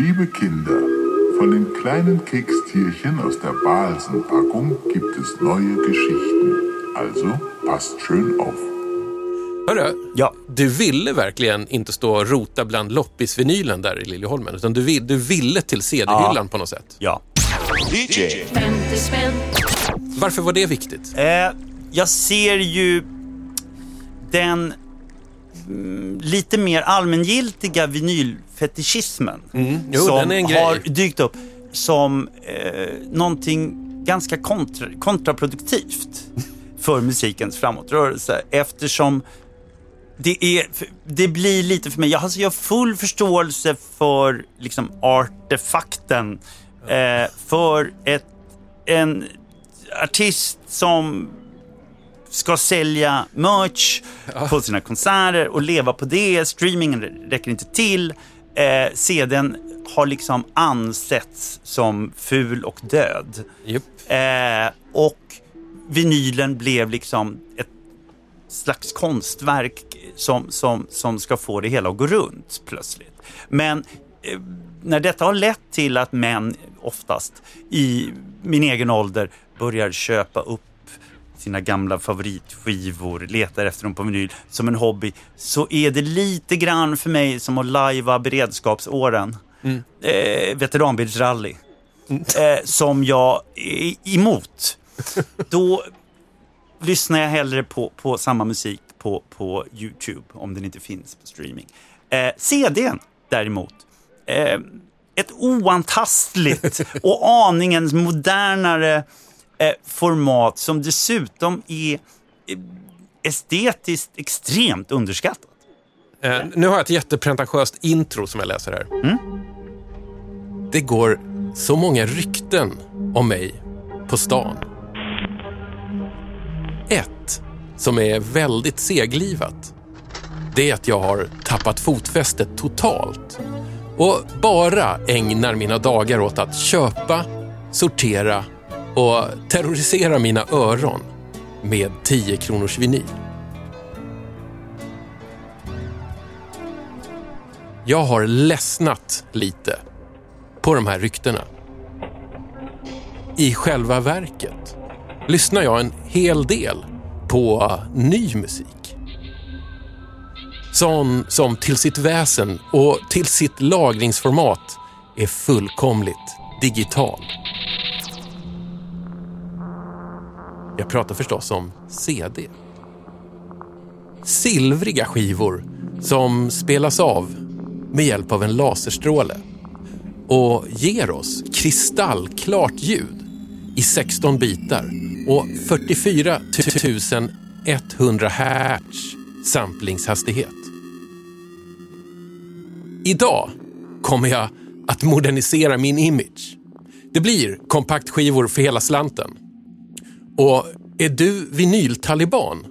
Liebe Kinder, von den kleinen Kekstierchen aus der Balsenpackung gibt es neue Geschichten. Also passt schön auf. Hörru, Ja. du ville verkligen inte stå och rota bland loppisvinylen där i Liljeholmen, utan du, vill, du ville till CD-hyllan på något sätt. Ja. 50 spänn. Varför var det viktigt? Eh, jag ser ju den lite mer allmängiltiga vinylfetischismen Mm. jo, som har dykt upp som eh, någonting ganska kontra, kontraproduktivt för musikens framåtrörelse eftersom det, är, det blir lite för mig, jag, alltså jag har full förståelse för liksom artefakten, eh, för ett, en artist som ska sälja merch på sina konserter och leva på det. Streamingen räcker inte till. Eh, CDn har liksom ansetts som ful och död. Jupp. Eh, och vinylen blev liksom ett slags konstverk som, som, som ska få det hela att gå runt plötsligt. Men eh, när detta har lett till att män oftast i min egen ålder börjar köpa upp sina gamla favoritskivor, letar efter dem på vinyl som en hobby, så är det lite grann för mig som att lajva beredskapsåren. Eh, veteranbilsrally. Eh, som jag är emot. Då lyssnar jag hellre på, på samma musik på, på Youtube, om den inte finns på streaming. Eh, CDn däremot, eh, ett oantastligt och aningen modernare eh, format som dessutom är eh, estetiskt extremt underskattat. Eh, nu har jag ett jättepretentiöst intro som jag läser här. Det går så många rykten om mig på stan. Ett som är väldigt seglivat. Det är att jag har tappat fotfästet totalt och bara ägnar mina dagar åt att köpa, sortera och terrorisera mina öron med 10 kronors vinyl. Jag har ledsnat lite på de här ryktena. I själva verket lyssnar jag en hel del på ny musik. Sån som till sitt väsen och till sitt lagringsformat är fullkomligt digital. Jag pratar förstås om CD. Silvriga skivor som spelas av med hjälp av en laserstråle och ger oss kristallklart ljud i 16 bitar och 44 100 hertz samplingshastighet. Idag kommer jag att modernisera min image. Det blir kompaktskivor för hela slanten. Och är du vinyltaliban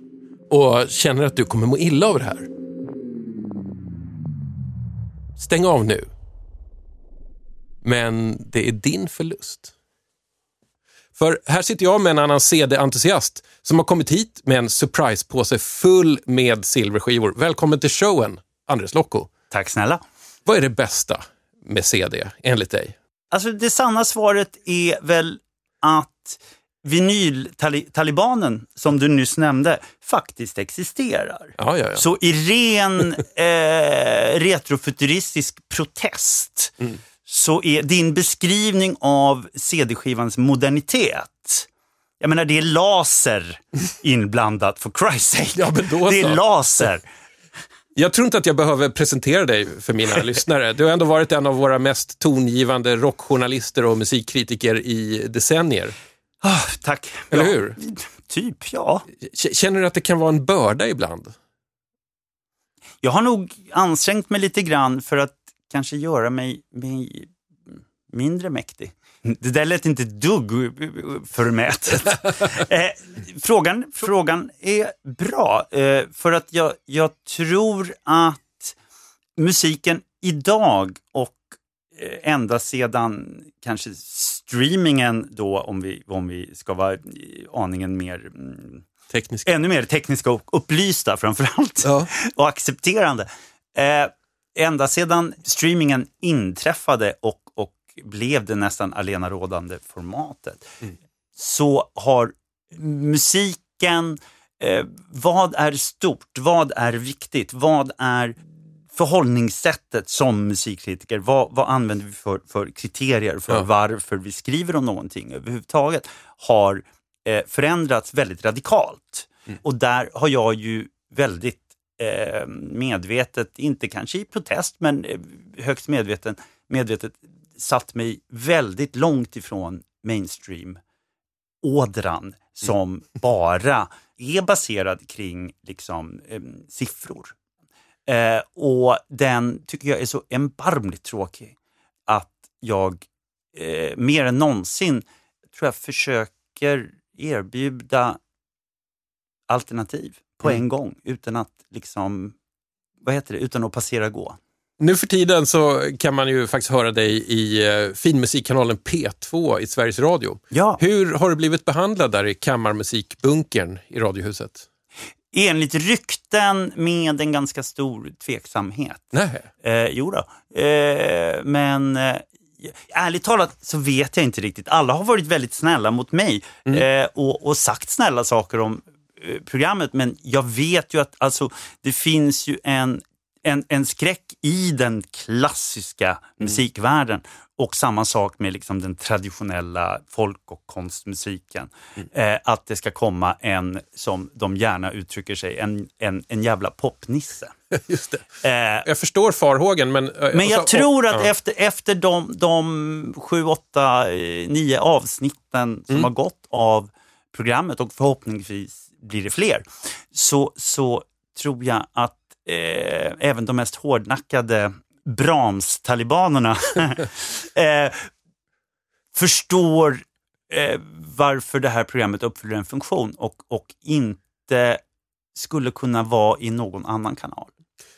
och känner att du kommer må illa av det här? Stäng av nu. Men det är din förlust. För här sitter jag med en annan CD-entusiast som har kommit hit med en surprisepåse full med silverskivor. Välkommen till showen, Andres Lokko. Tack snälla. Vad är det bästa med CD, enligt dig? Alltså det sanna svaret är väl att vinyltalibanen, som du nyss nämnde, faktiskt existerar. Ja, ja, ja. Så i ren eh, retrofuturistisk protest så är din beskrivning av CD-skivans modernitet jag menar det är laser inblandat for Christ's sake. Det är laser. Jag tror inte att jag behöver presentera dig för mina lyssnare. Du har ändå varit en av våra mest tongivande rockjournalister och musikkritiker i decennier. Ah, tack. Eller ja, hur? Typ, ja. Känner du att det kan vara en börda ibland? Jag har nog ansträngt mig lite grann för att kanske göra mig, mig mindre mäktig. Det där lät inte dugg förmätet. eh, frågan, frågan är bra, eh, för att jag, jag tror att musiken idag och eh, ända sedan kanske streamingen då, om vi, om vi ska vara eh, aningen mer mm, Tekniskt. ännu mer tekniska och upplysta framförallt Ja. och accepterande. Eh, ända sedan streamingen inträffade och, och blev det nästan alenarådande formatet så har musiken, eh, vad är stort, vad är viktigt, vad är förhållningssättet som musikkritiker, vad, vad använder vi för, för kriterier för Ja. varför vi skriver om någonting överhuvudtaget, har eh, förändrats väldigt radikalt. Och där har jag ju väldigt eh, medvetet, inte kanske i protest, men eh, högst medveten, medvetet satt mig väldigt långt ifrån mainstream ådran som bara är baserad kring liksom, eh, siffror. Eh, och den tycker jag är så erbarmligt tråkig att jag eh, mer än någonsin tror jag försöker erbjuda alternativ på en gång utan att liksom, vad heter det, utan att passera gå. Nu för tiden så kan man ju faktiskt höra dig i eh, finmusikkanalen P2 i Sveriges Radio. Ja. Hur har du blivit behandlad där i kammarmusikbunkern i Radiohuset? Enligt rykten med en ganska stor tveksamhet. Nej. Eh, jo då. Eh, men eh, ärligt talat så vet jag inte riktigt. Alla har varit väldigt snälla mot mig eh, och, och sagt snälla saker om eh, programmet. Men jag vet ju att alltså, det finns ju en, en, en skräck i den klassiska musikvärlden. Och samma sak med liksom den traditionella folk och konstmusiken. Eh, att det ska komma en, som de gärna uttrycker sig, en, en, en jävla popnisse. Just det. Eh, Jag förstår farhågen men... eh, men jag så- tror och- att ja. efter, efter de, de sju, åtta, eh, nio avsnitten som Mm. har gått av programmet och förhoppningsvis blir det fler, så, så tror jag att eh, även de mest hårdnackade Brahms-talibanerna eh, förstår eh, varför det här programmet uppfyller en funktion och, och inte skulle kunna vara i någon annan kanal.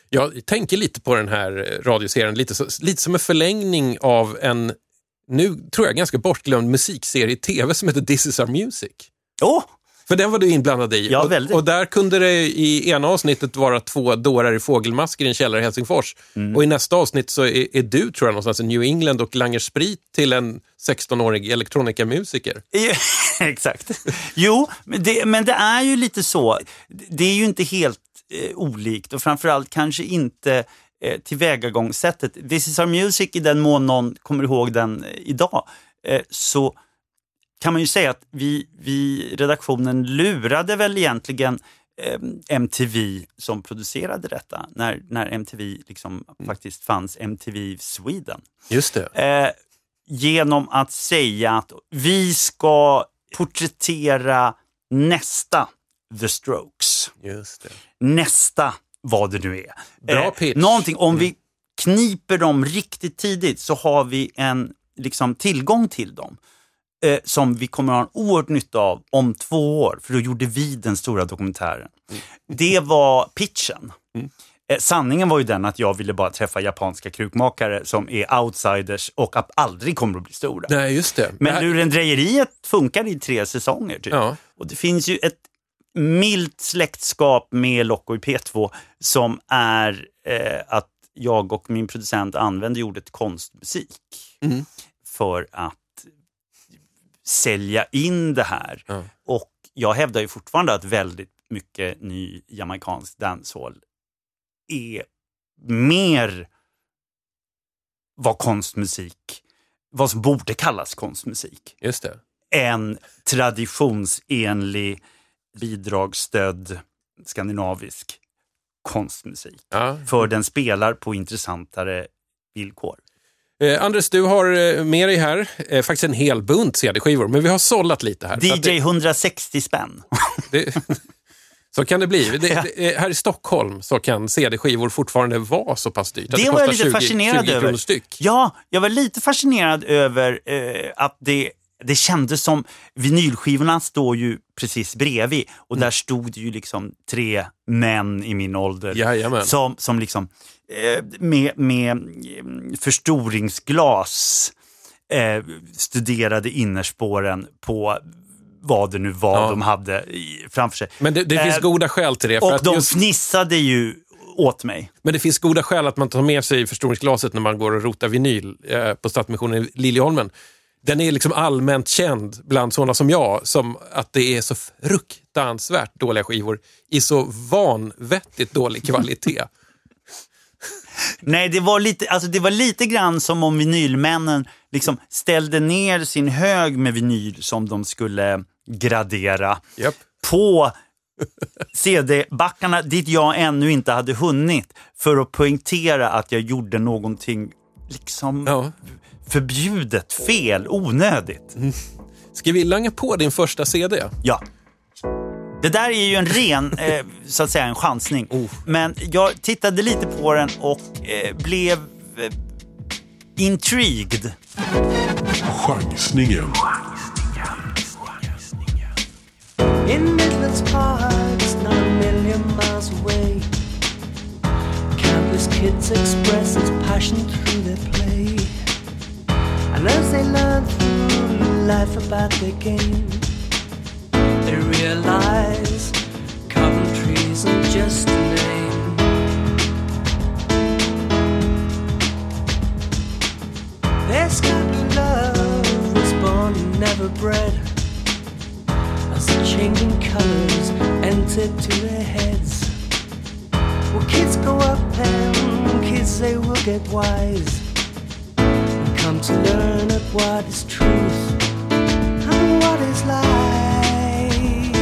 Jag tänker lite på den här eh, radioserien, lite, så, lite som en förlängning av en, nu tror jag ganska bortglömd musikserie i tv som heter This is our music. Åh, För den var du inblandad i. Ja, och, väldigt. och där kunde det i ena avsnittet vara två dårar i fågelmasker i en källare i Helsingfors. Mm. Och i nästa avsnitt så är, är du, tror jag, någonstans i New England och langer sprit till en 16-årig elektronikamusiker. Exakt. Jo, men det, men det är ju lite så. Det är ju inte helt eh, olikt och framförallt kanske inte eh, tillvägagångssättet. This is our music, i den mån någon kommer ihåg den eh, idag, eh, så kan man ju säga att vi, vi redaktionen lurade väl egentligen eh, MTV som producerade detta, när, när MTV liksom faktiskt fanns, MTV Sweden Just det. eh, genom att säga att vi ska porträttera nästa The Strokes. Just det. Nästa vad det nu är. Bra pitch. Någonting, om vi kniper dem riktigt tidigt så har vi en liksom, tillgång till dem eh, som vi kommer att ha en oerhört nytta av om två år, för då gjorde vi den stora dokumentären. Det var pitchen. Eh, sanningen var ju den att jag ville bara träffa japanska krukmakare som är outsiders och att aldrig kommer att bli stora. Nej, just det. Men här- lurendrejeriet funkar i tre säsonger. Typ. Ja. Och det finns ju ett milt släktskap med Locko i P2 som är eh, att jag och min producent använde ordet konstmusik Mm. för att sälja in det här. Ja. Och jag hävdar ju fortfarande att väldigt mycket ny jamaicansk dancehall är mer vad konstmusik, vad som borde kallas konstmusik Just det. en traditionsenlig bidragsstödd skandinavisk konstmusik. Ja. För den spelar på intressantare villkor. Eh, Anders, du har eh, med dig här eh, faktiskt en hel bunt CD-skivor, men vi har sållat lite här. DJ 160 spänn. Det, det, så kan det bli. Det, det, här i Stockholm så kan CD-skivor fortfarande vara så pass dyrt. Det var jag lite fascinerad 20 över. styck. Ja, jag var lite fascinerad över eh, att det, det kändes som, vinylskivorna står ju precis bredvid och där stod det ju liksom tre män i min ålder Jajamän. som, som liksom eh, med, med mm, förstoringsglas eh, studerade innerspåren på vad det nu var Ja. de hade framför sig. Men det, det finns Eh, goda skäl till det. Och de just, fnissade ju åt mig. Men det finns goda skäl att man tar med sig förstoringsglaset när man går och rotar vinyl eh, på Stadsmissionen i Liljeholmen. Den är liksom allmänt känd bland sådana som jag, som att det är så fruktansvärt dåliga skivor i så vanvettigt dålig kvalitet. Nej, det var lite, alltså det var lite grann som om vinylmännen liksom ställde ner sin hög med vinyl som de skulle gradera Japp. på CD-backarna dit jag ännu inte hade hunnit för att poängtera att jag gjorde någonting liksom Ja. Förbjudet, fel, onödigt. Ska vi langa på din första CD? Ja. Det där är ju en ren, eh, så att säga, en chansning. Oh. Men jag tittade lite på den och eh, blev eh, intrigued. Chansningen. In Midlands Park, it's not a million miles away. Countless kids express its passion through their play. As they learn through life about the game, they realize Coventry isn't just a name. Their blue love was born and never bred. As the changing colors entered to their heads. Well, kids go up and kids they will get wise come to learn at what is truth and what is lies.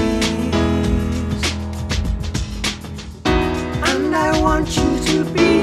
And I want you to be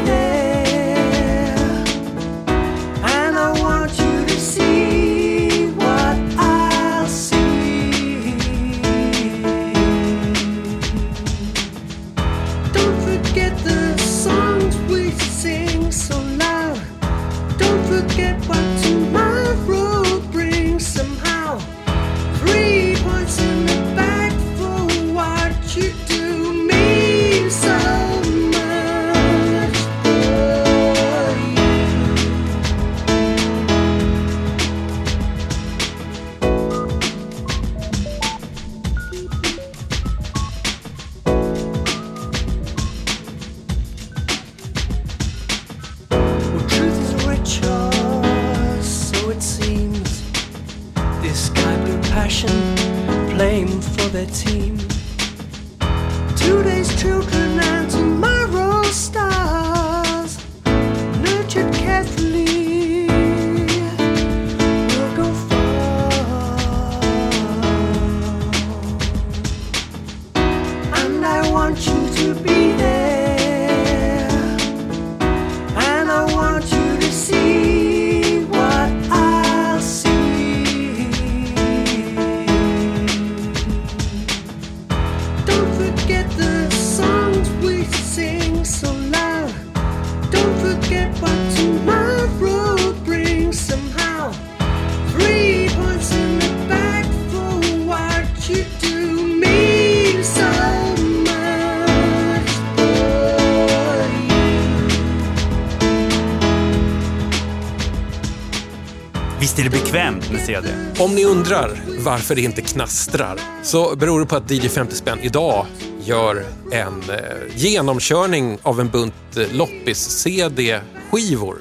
Om ni undrar varför det inte knastrar så beror det på att DJ 50 spänn idag gör en eh, genomkörning av en bunt eh, loppis-CD-skivor.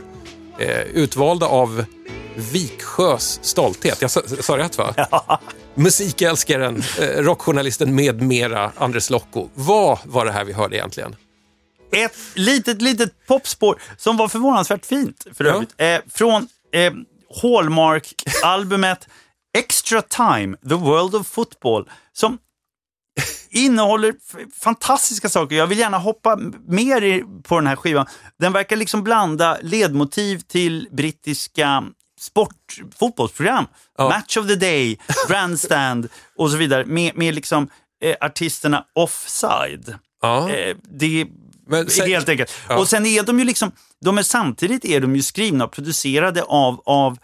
Eh, utvalda av Viksjös stolthet. Jag sa, sa rätt va? Musikälskaren, eh, rockjournalisten med mera, Andres Lokko. Vad var det här vi hörde egentligen? Ett litet, litet popspår som var förvånansvärt fint för Ja. övrigt. Eh, från eh, Hallmark-albumet Extra Time, The World of Football, som innehåller fantastiska saker. Jag vill gärna hoppa mer i, på den här skivan. Den verkar liksom blanda ledmotiv till brittiska sport, fotbollsprogram. Ja. Match of the Day, Grandstand och så vidare med, med liksom eh, artisterna offside. Ja. Eh, det Men sen- helt enkelt. Ja. Och sen är de ju liksom, de är samtidigt är de ju skrivna och producerade av, av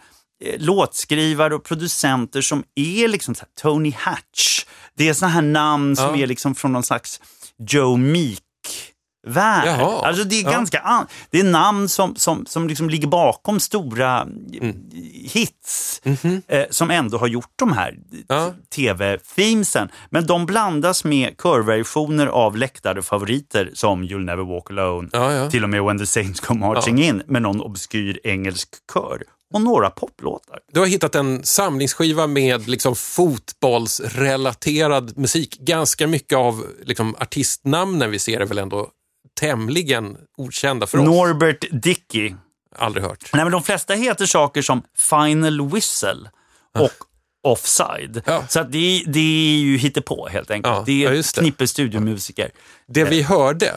låtskrivare och producenter som är liksom så Tony Hatch. Det är såna här namn som Ja. är liksom från någon slags Joe Meek värld. Jaha. Alltså det är Ja. ganska an- det är namn som, som, som liksom ligger bakom stora Mm. hits eh, som ändå har gjort de här Mhm. Ja. tv-themesen. Men de blandas med körversioner av läktade favoriter som You'll never walk alone, Ja, ja. till och med When the Saints come marching in med någon obskyr engelsk kör och några poplåtar. Du har hittat en samlingsskiva med liksom fotbollsrelaterad musik. Ganska mycket av liksom artistnamnen vi ser är väl ändå tämligen okända för oss. Norbert Dickey. Aldrig hört. Nej, men de flesta heter saker som Final Whistle och Offside. Ja. Så att det, är- det är ju hittepå helt enkelt. Ja, det är ett knippe studiomusiker. Det vi hörde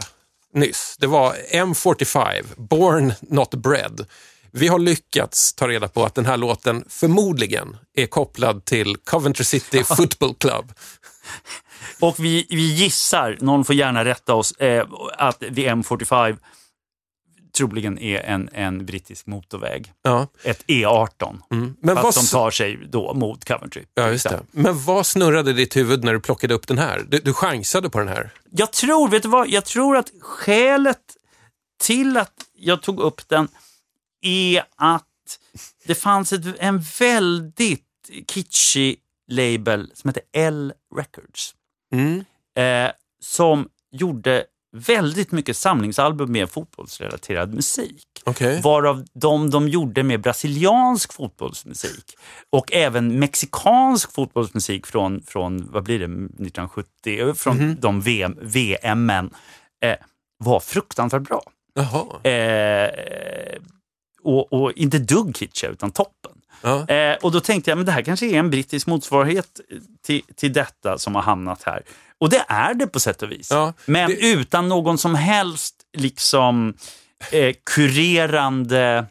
nyss, det var M45, Born Not Bred. Vi har lyckats ta reda på att den här låten förmodligen är kopplad till Coventry City Football Club. Och vi, vi gissar, någon får gärna rätta oss, eh, att The M45 troligen är en, en brittisk motorväg. Ja, Ett E18. Mm. men Fast vad, de s- tar sig då mot Coventry. ja, just det. men vad snurrade ditt huvud när du plockade upp den här? Du, du chansade på den här. Jag tror, vet du vad, jag tror att skälet till att jag tog upp den är att det fanns ett, en väldigt kitschig label som hette L Records. Mm. Eh, som gjorde väldigt mycket samlingsalbum med fotbollsrelaterad musik. Okej. Varav de de gjorde med brasiliansk fotbollsmusik och även mexikansk fotbollsmusik från, från vad blir det, 1970, eh, från de VM, VMen eh, var fruktansvärt bra. Eh, och, och inte dugg kitschiga, utan toppen. Ja. Eh, och då tänkte jag, men det här kanske är en brittisk motsvarighet till, till detta som har hamnat här. Och det är det på sätt och vis. Ja, men det- utan någon som helst liksom eh, kurerande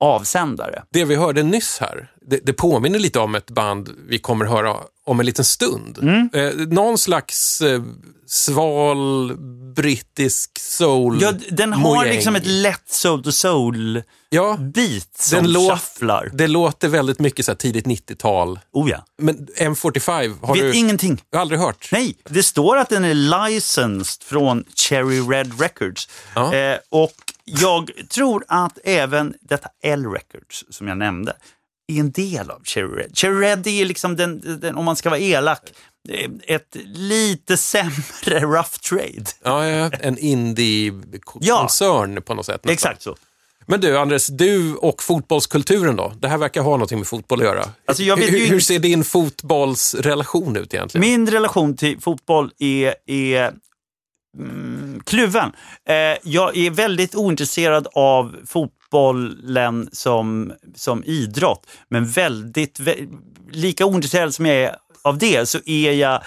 avsändare. Det vi hörde nyss här, det, det påminner lite om ett band vi kommer höra om en liten stund. Mm. Eh, någon slags eh, sval brittisk soul Ja, den har mojäng. liksom ett lätt soul to soul Ja, beat som Den låt- shufflar. det låter väldigt mycket så tidigt 90-tal. Oh ja. Men M45 har Vet du ingenting. aldrig hört? Nej, det står att den är licensed från Cherry Red Records. Ja. Eh, och jag tror att även detta L Records, som jag nämnde, är en del av Cherry Red. Cherry Red är liksom, den, den, om man ska vara elak, eh, ett lite sämre rough trade. Ja, ja, en indie-koncern på något sätt. nästan. Exakt så. Men du, Andres, du och fotbollskulturen då? Det här verkar ha någonting med fotboll att göra. Alltså, hur, ju hur ser din fotbollsrelation ut egentligen? Min relation till fotboll är, är mm, kluven. Eh, jag är väldigt ointresserad av fotbollen som, som idrott, men väldigt, vä- lika ointresserad som jag är av det så är jag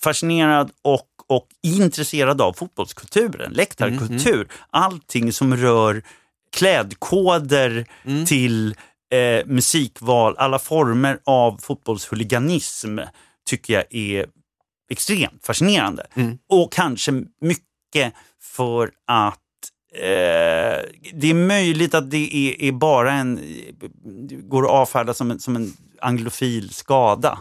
fascinerad och, och intresserad av fotbollskulturen, läktarkultur. Allting som rör klädkoder till eh, musikval, alla former av fotbollshuliganism tycker jag är extremt fascinerande. Och kanske mycket för att eh, det är möjligt att det är, är bara en, går att avfärda som en, som en anglofil skada.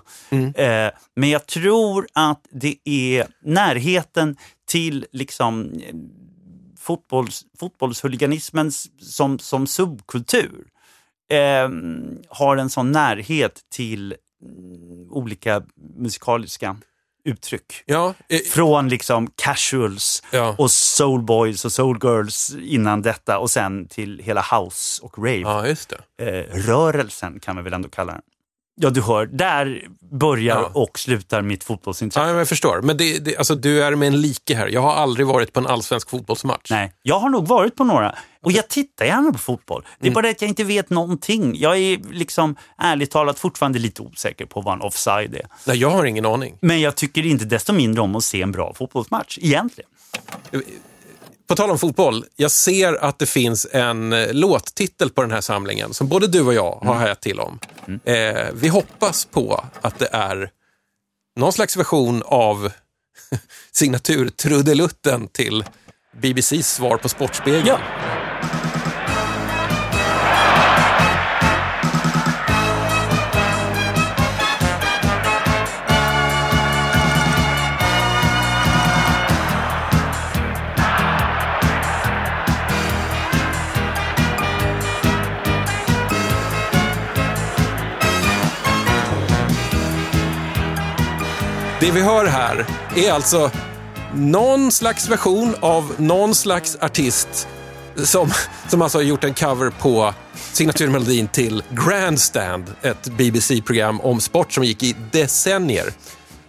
Eh, men jag tror att det är närheten till liksom eh, fotbolls, fotbollshuliganismens som, som subkultur eh, har en sån närhet till mm, olika musikaliska uttryck. Ja, eh, Från liksom casuals Ja. och soulboys och soulgirls innan detta och sen till hela house och rave. ja. Eh, rörelsen kan man väl ändå kalla den. Ja, du hör, där börjar Ja. och slutar mitt fotbollsintresse. Ja, jag förstår. Men det, det, alltså, du är med en like här. Jag har aldrig varit på en allsvensk fotbollsmatch. Nej, jag har nog varit på några och jag tittar gärna på fotboll. Det är Mm. bara det att jag inte vet någonting. Jag är liksom ärligt talat fortfarande lite osäker på vad en offside är. Nej, jag har ingen aning. Men jag tycker inte desto mindre om att se en bra fotbollsmatch, egentligen. På tal om fotboll, jag ser att det finns en eh, låttitel på den här samlingen som både du och jag har hajat till om. Eh, vi hoppas på att det är någon slags version av signaturtrudelutten till BBCs svar på Sportspegeln. Ja. Det vi hör här är alltså någon slags version av någon slags artist som, som alltså har gjort en cover på signaturmelodin till Grandstand, ett BBC-program om sport som gick i decennier.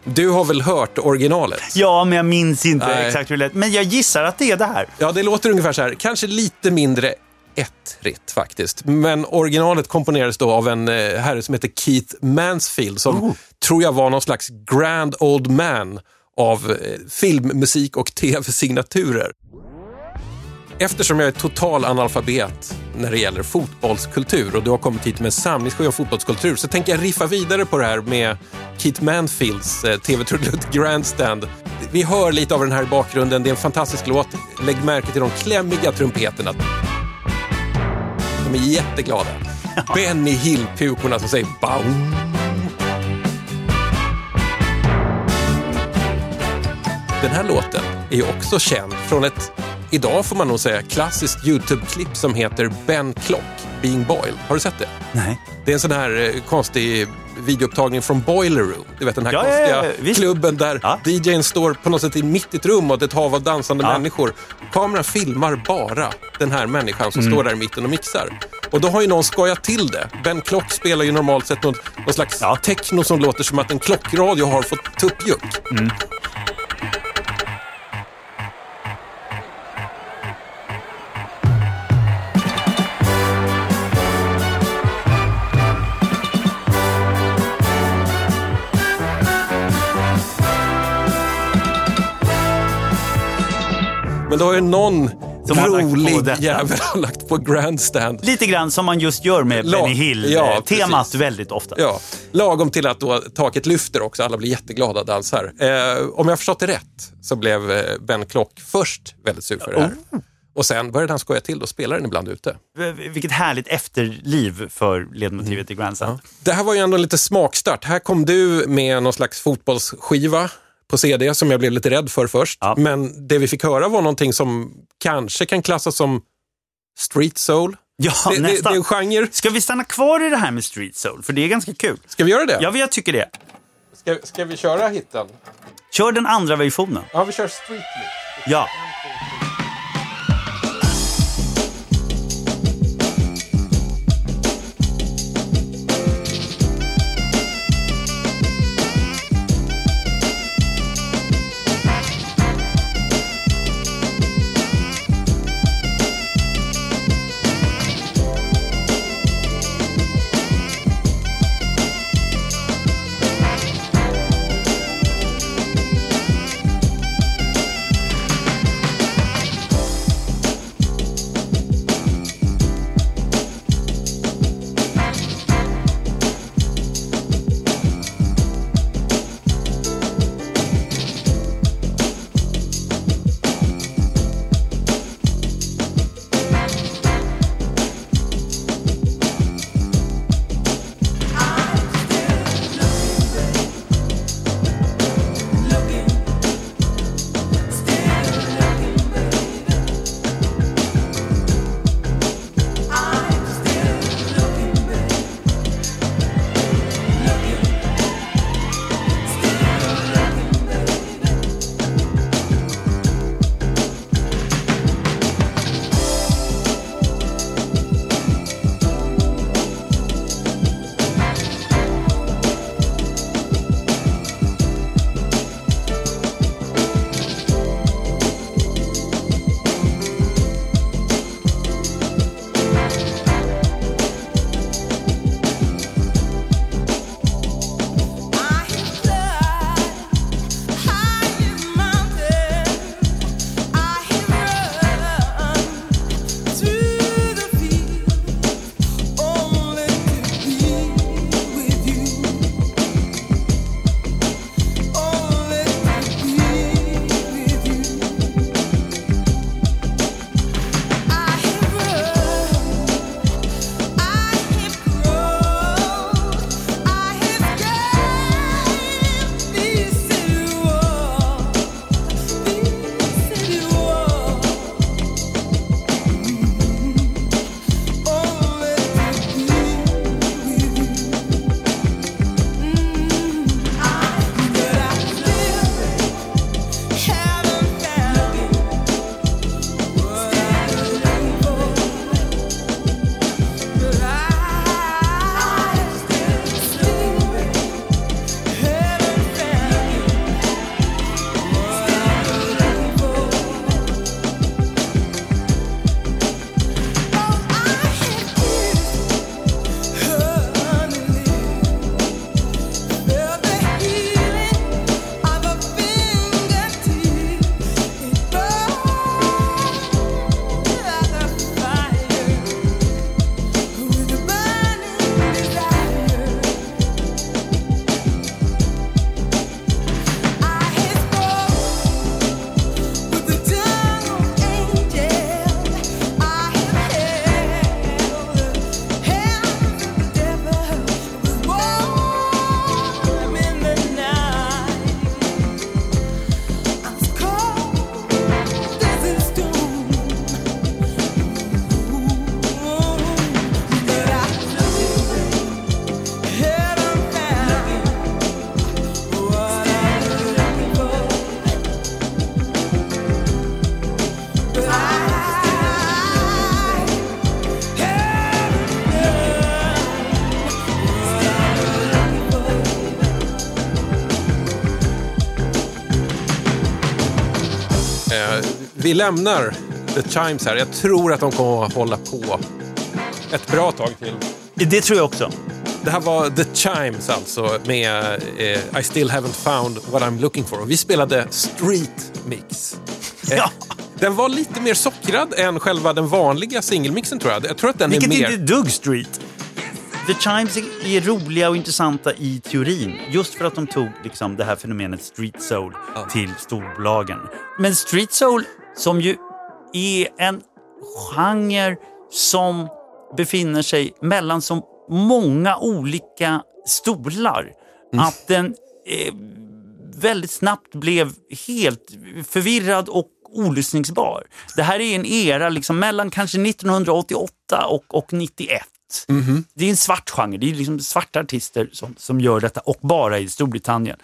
Du har väl hört originalet? Ja, men jag minns inte Nej. exakt hur det lät. Men jag gissar att det är det här. Ja, det låter ungefär så här. Kanske lite mindre ettrigt faktiskt. Men originalet komponerades då av en eh, herre som heter Keith Mansfield som tror jag var någon slags grand old man av eh, filmmusik och tv-signaturer. Eftersom jag är total analfabet när det gäller fotbollskultur och du har kommit hit med en samlingsskiva av fotbollskultur så tänker jag riffa vidare på det här med Keith Manfields eh, tv-trudelutt Grandstand. Vi hör lite av den här i bakgrunden. Det är en fantastisk låt. Lägg märke till de klämmiga trumpeterna. De är jätteglada. Benny Hill-pukorna som säger baum. Den här låten är ju också känd från ett, idag får man nog säga, klassiskt YouTube-klipp som heter Ben Clock, Being Boiled. Har du sett det? Nej. Det är en sån här eh, konstig videoupptagning från Boiler Room. Du vet den här Ja, ja, ja, konstiga visst. klubben där Ja. DJn står på något sätt i mitt i ett rum och ett hav av dansande Ja. människor. Kameran filmar bara den här människan som Mm. står där i mitten och mixar. Och då har ju någon skojat till det. Ben Clock spelar ju normalt sett någon, någon slags Ja. techno som låter som att en klockradio har fått tuppjuck. Men då har ju någon Som har rolig jävel lagt på Grandstand. Lite grann som man just gör med La- Benny Hill. Ja, eh, väldigt ofta. Ja, lagom till att då taket lyfter också. Alla blir jätteglada och dansar. Eh, om jag har förstått det rätt så blev eh, Ben Klock först väldigt sur för det här. Oh. Och sen började han skoja till och spelar den ibland ute. Vilket härligt efterliv för ledmotivet i Grandstand. Det här var ju ändå lite smakstart. Här kom du med någon slags fotbollsskiva på CD som jag blev lite rädd för först. Ja. Men det vi fick höra var någonting som kanske kan klassas som street soul. Ja, det, det, det är en genre. Ska vi stanna kvar i det här med street soul? För det är ganska kul. Ska vi göra det? Ja, jag tycker det. Ska, ska vi köra hitten? Kör den andra versionen. Ja, vi kör street nu. Ja. Vi lämnar The Chimes här. Jag tror att de kommer att hålla på ett bra tag till. Det tror jag också. Det här var The Chimes alltså med eh, I still haven't found what I'm looking for. Och vi spelade Street Mix. Eh, Ja. Den var lite mer sockrad än själva den vanliga singelmixen tror jag. Jag tror att den Vilket är mer... inte dugg street. The Chimes är- roliga och intressanta i teorin. Just för att de tog liksom, det här fenomenet street soul till storbolagen. Men street soul, som ju är en genre som befinner sig mellan så många olika stolar. Att den eh, väldigt snabbt blev helt förvirrad och olyssningsbar. Det här är en era liksom mellan kanske 1988 och, och 91. Det är en svart genre, det är liksom svarta artister som, som gör detta och bara i Storbritannien.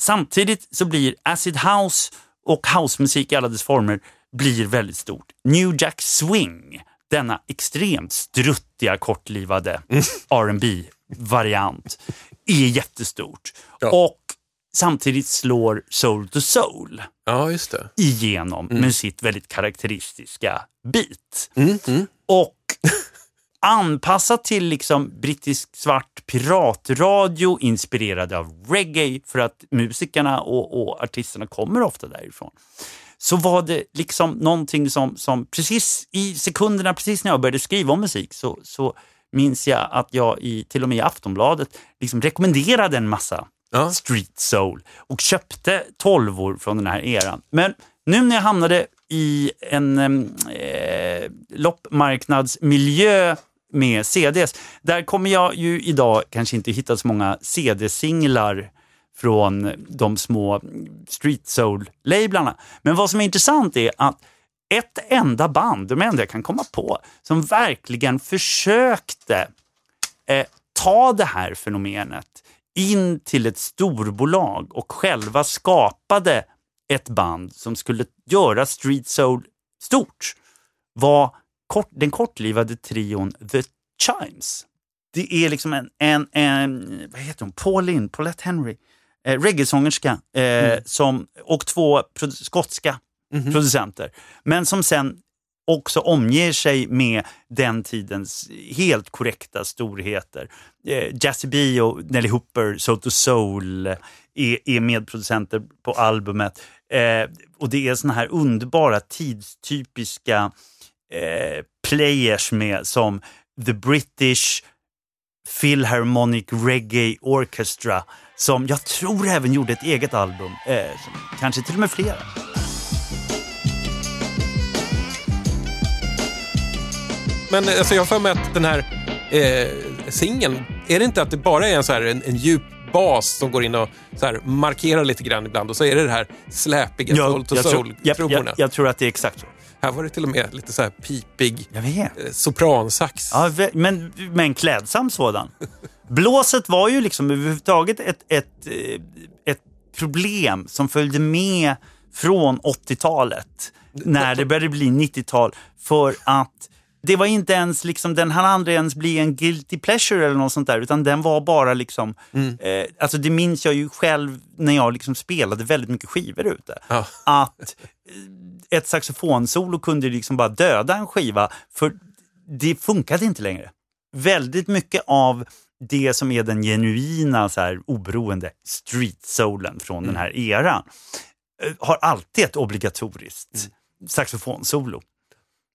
Samtidigt så blir acid house och housemusik i alla dess former blir väldigt stort. New Jack Swing, denna extremt struttiga kortlivade rb variant är jättestort. Ja. Och samtidigt slår Soul to Soul Ja, just det. igenom med sitt väldigt karaktäristiska beat. Mm, Och anpassat till liksom brittisk svart piratradio inspirerad av reggae för att musikerna och, och artisterna kommer ofta därifrån. Så var det liksom någonting som, som precis i sekunderna, precis när jag började skriva om musik så, så minns jag att jag i, till och med i Aftonbladet liksom rekommenderade en massa Ja. street soul och köpte tolvor från den här eran. Men nu när jag hamnade i en em, eh, loppmarknadsmiljö med CDs, där kommer jag ju idag kanske inte hitta så många CD-singlar från de små street soul-lablarna. Men vad som är intressant är att ett enda band, de enda jag kan komma på, som verkligen försökte eh, ta det här fenomenet in till ett storbolag och själva skapade ett band som skulle göra street soul stort var kort, den kortlivade trion The Chimes. Det är liksom en, en, en vad heter hon, Pauline, Paulette Henry, eh, reggaesångerska eh, som, och två skotska producenter. Men som sen också omger sig med den tidens helt korrekta storheter. Eh, Jazzy B och Nelly Hooper, Soul to Soul, är, är medproducenter på albumet. Eh, och det är såna här underbara tidstypiska eh, players med som The British Philharmonic Reggae Orchestra som jag tror även gjorde ett eget album, eh, kanske till och med flera. Men alltså, jag har för mig att den här eh, singeln, är det inte att det bara är en, så här, en, en djup bas som går in och så här, markerar lite grann ibland och så är det det här släpiga soul to jag, tror, soul jag, jag, jag tror att det är exakt så. Här var det till och med lite så här pipig eh, sopransax. Ja, men, men klädsam sådan. Blåset var ju liksom överhuvudtaget ett, ett, eh, ett problem som följde med från 80-talet när det började bli 90-tal för att det var inte ens liksom, den hann aldrig ens bli en guilty pleasure eller något sånt där utan den var bara liksom, eh, alltså det minns jag ju själv när jag liksom spelade väldigt mycket skivor ute. Ja. Att eh, ett saxofonsolo kunde liksom bara döda en skiva för det funkade inte längre. Väldigt mycket av det som är den genuina så här, oberoende street soulen från den här eran eh, har alltid ett obligatoriskt saxofonsolo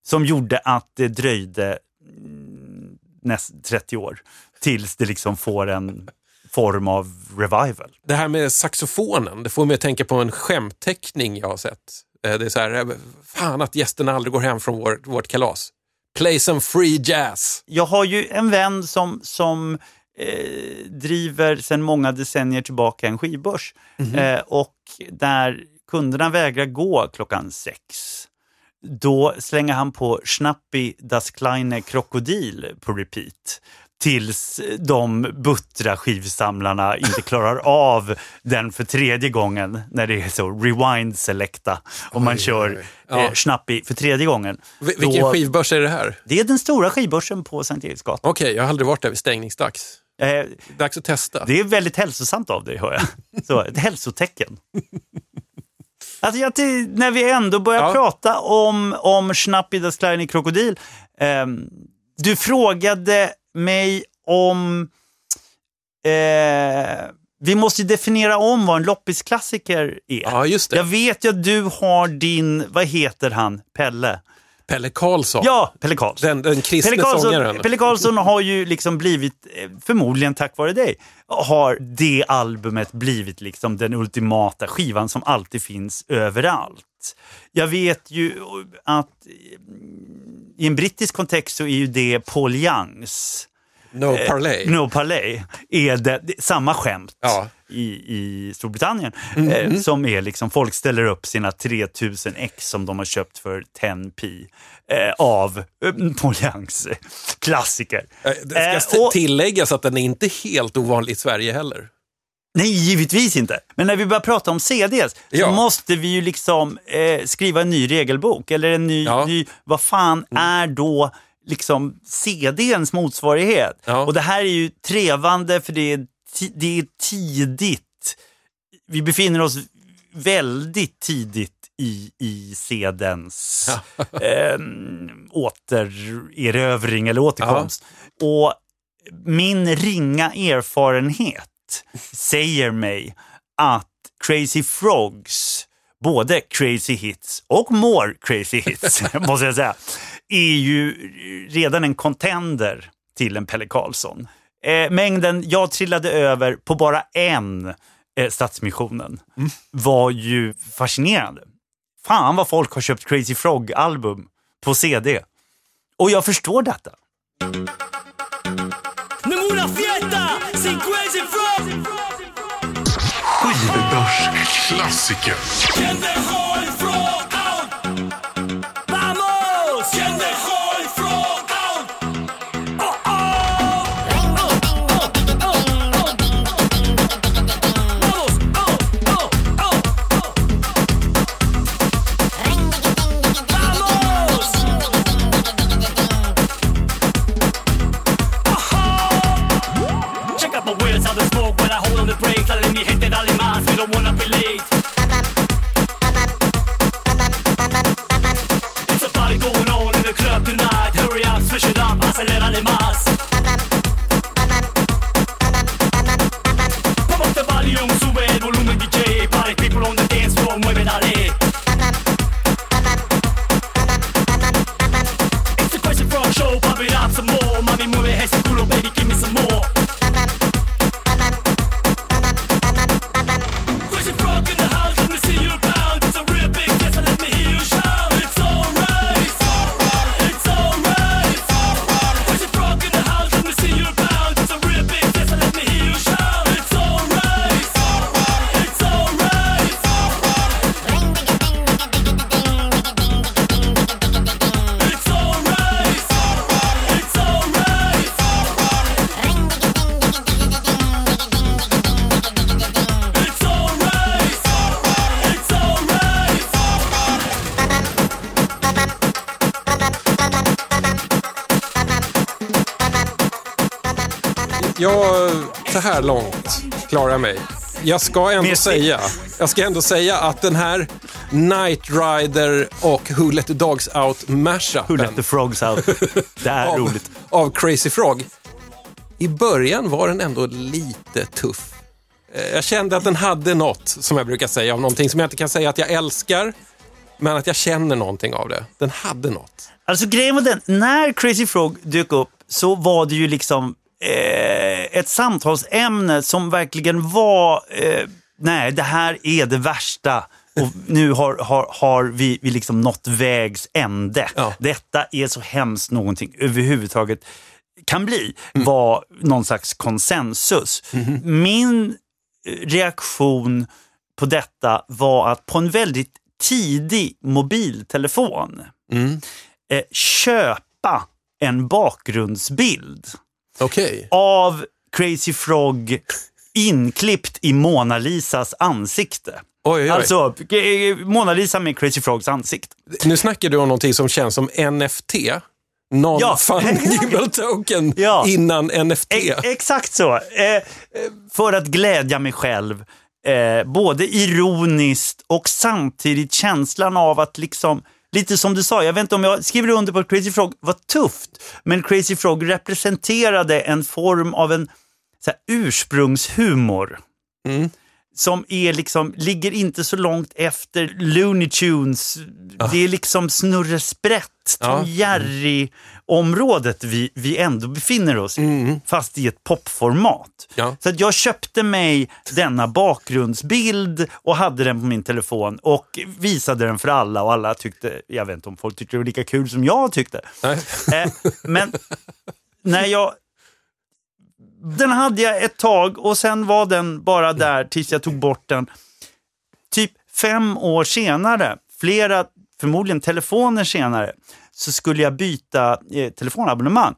som gjorde att det dröjde mm, näst 30 år tills det liksom får en form av revival. Det här med saxofonen, det får mig att tänka på en skämtteckning jag har sett. Eh, Det är så här, eh, fan att gästerna aldrig går hem från vår, vårt kalas. Play some free jazz. Jag har ju en vän som, som eh, driver sedan många decennier tillbaka en skivbörs eh, och där kunderna vägrar gå klockan sex. Då slänger han på Schnappi Das Kleine Krokodil på repeat tills de buttra skivsamlarna inte klarar av den för tredje gången när det är så rewind selecta och man kör Ja. eh, Schnappi för tredje gången. Vi- Vilken Då- skivbörs är det här? Det är den stora skivbörsen på Sankt Eriksgatan. Okej, jag har aldrig varit där vid stängningsdags. Eh, Dags att testa. det är väldigt hälsosamt av dig, hör jag. Så, ett hälsotecken. Alltså jag, när vi ändå börjar Ja. prata om, om Schnappi das kleine krokodil. ehm, du frågade mig om... Eh, vi måste definiera om vad en loppisklassiker är. Ja, just det. Jag vet ju att du har din, vad heter han, Pelle? Pelle Karlsson. Ja, Pelle Karlsson. Den, den kristne Pelle Karlsson, sångaren. Pelle Karlsson har ju liksom blivit, eh, förmodligen tack vare dig, har det albumet blivit liksom den ultimata skivan som alltid finns överallt. Jag vet ju att eh, i en brittisk kontext så är ju det Paul Youngs No Parley. No Palais är det, det, samma skämt Ja. i, i Storbritannien. Eh, som är liksom, folk ställer upp sina 3000 ex som de har köpt för 10p eh, av eh, Paul Youngs eh, klassiker. Eh, Det ska Eh, tilläggas att den är inte helt ovanlig i Sverige heller. Nej, givetvis inte. Men när vi börjar prata om CDs så Ja. måste vi ju liksom eh, skriva en ny regelbok. Eller en ny, Ja. ny vad fan är då liksom CDns motsvarighet? Ja. Och det här är ju trevande för det är, det är tidigt. Vi befinner oss väldigt tidigt i, i CDns eh, återerövring eller återkomst. Och min ringa erfarenhet säger mig att Crazy Frogs, både Crazy Hits och More Crazy Hits, måste jag säga, är ju redan en contender till en Pelle Karlsson. Eh, mängden jag trillade över på bara en eh, Stadsmissionen var ju fascinerande. Fan vad folk har köpt Crazy Frog-album på CD. Och jag förstår detta. Skivbörsklassiker. Late. Klarar mig. Jag ska ändå Mer- säga, jag ska ändå säga att den här Night Rider och Who Let the Dogs Out mashupen Who let the frogs out? Det är av, roligt. av Crazy Frog. I början var den ändå lite tuff. Eh, Jag kände att den hade något, som jag brukar säga, av någonting som jag inte kan säga att jag älskar, men att jag känner någonting av det. Den hade något. Alltså grejen var den, när Crazy Frog dök upp så var det ju liksom eh, ett samtalsämne som verkligen var, eh, nej det här är det värsta och nu har, har, har vi, vi liksom nått vägs ände. Ja. Detta är så hemskt någonting överhuvudtaget kan bli, var någon slags konsensus. Min eh, reaktion på detta var att på en väldigt tidig mobiltelefon eh, köpa en bakgrundsbild Okej. av Crazy Frog inklippt i Mona Lisas ansikte. Oj, oj. Alltså eh, Mona Lisa med Crazy Frogs ansikte. Nu snackar du om någonting som känns som NFT. Ja. Non-fungible token Ja. innan NFT. E- exakt så. Eh, för att glädja mig själv eh, både ironiskt och samtidigt känslan av att liksom Lite som du sa, jag vet inte om jag skriver under på att Crazy Frog var tufft, men Crazy Frog representerade en form av en så här, ursprungshumor. Som är liksom, ligger inte så långt efter Looney Tunes. Det är liksom Snurre Sprätt, Tom Ja. Jerry-området vi, vi ändå befinner oss i. Fast i ett popformat. Ja. Så att jag köpte mig denna bakgrundsbild och hade den på min telefon och visade den för alla och alla tyckte, jag vet inte om folk tyckte det var lika kul som jag tyckte. Eh, men när jag... Den hade jag ett tag och sen var den bara där tills jag tog bort den. Typ fem år senare, flera, förmodligen telefoner senare, så skulle jag byta eh, telefonabonnemang.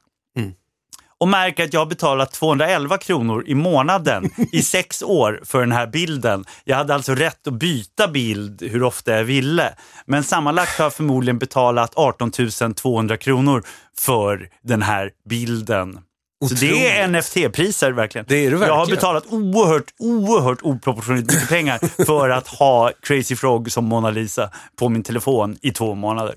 Och märker att jag har betalat 211 kronor i månaden i sex år för den här bilden. Jag hade alltså rätt att byta bild hur ofta jag ville. Men sammanlagt har jag förmodligen betalat 18 200 kronor för den här bilden. Så det är NFT-priser verkligen. Det är det Jag har verkligen. betalat oerhört, oerhört oproportionerligt mycket pengar för att ha Crazy Frog som Mona Lisa på min telefon i två månader.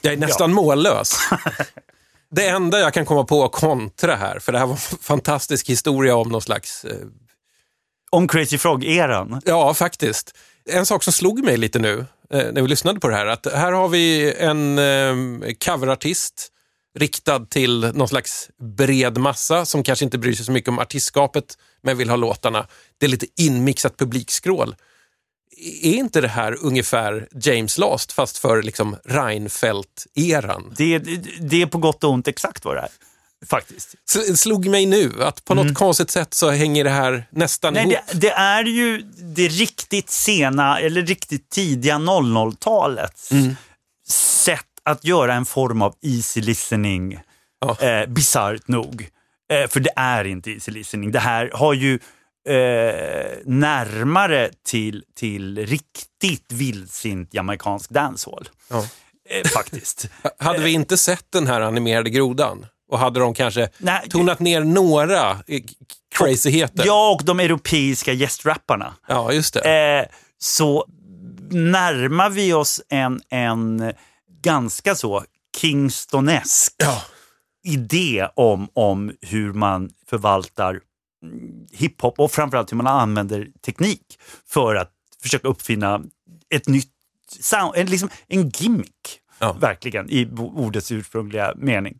Jag är nästan mållös. Det enda jag kan komma på att kontra här, för det här var en fantastisk historia om någon slags... eh, Om Crazy Frog-eran. Ja, faktiskt. En sak som slog mig lite nu eh, när vi lyssnade på det här, att här har vi en eh, coverartist riktad till någon slags bred massa som kanske inte bryr sig så mycket om artistskapet men vill ha låtarna. Det är lite inmixat publikskrål. Är inte det här ungefär James Last fast för liksom Reinfeldt-eran? Det, det, det är på gott och ont exakt vad det är. Faktiskt. Slog mig nu att på något konstigt sätt så hänger det här nästan Mm. Nej, ihop. det, det är ju det riktigt sena eller riktigt tidiga 00-talets sätt att göra en form av easy listening. Ja. Eh, Bisarrt nog. Eh, för det är inte easy listening. Det här har ju eh, närmare till, till riktigt vildsint jamaicansk dancehall. Ja. Eh, faktiskt. Hade vi inte sett den här animerade grodan och hade de kanske Nej, tonat ner några eh, crazyheter? Ja, och de europeiska gästrapparna. Ja, just det. eh, så närmar vi oss en, en ganska så Kingstonesk Ja. idé om, om hur man förvaltar hiphop och framförallt hur man använder teknik för att försöka uppfinna ett nytt sound, en, liksom en gimmick. Ja. Verkligen, i ordets ursprungliga mening.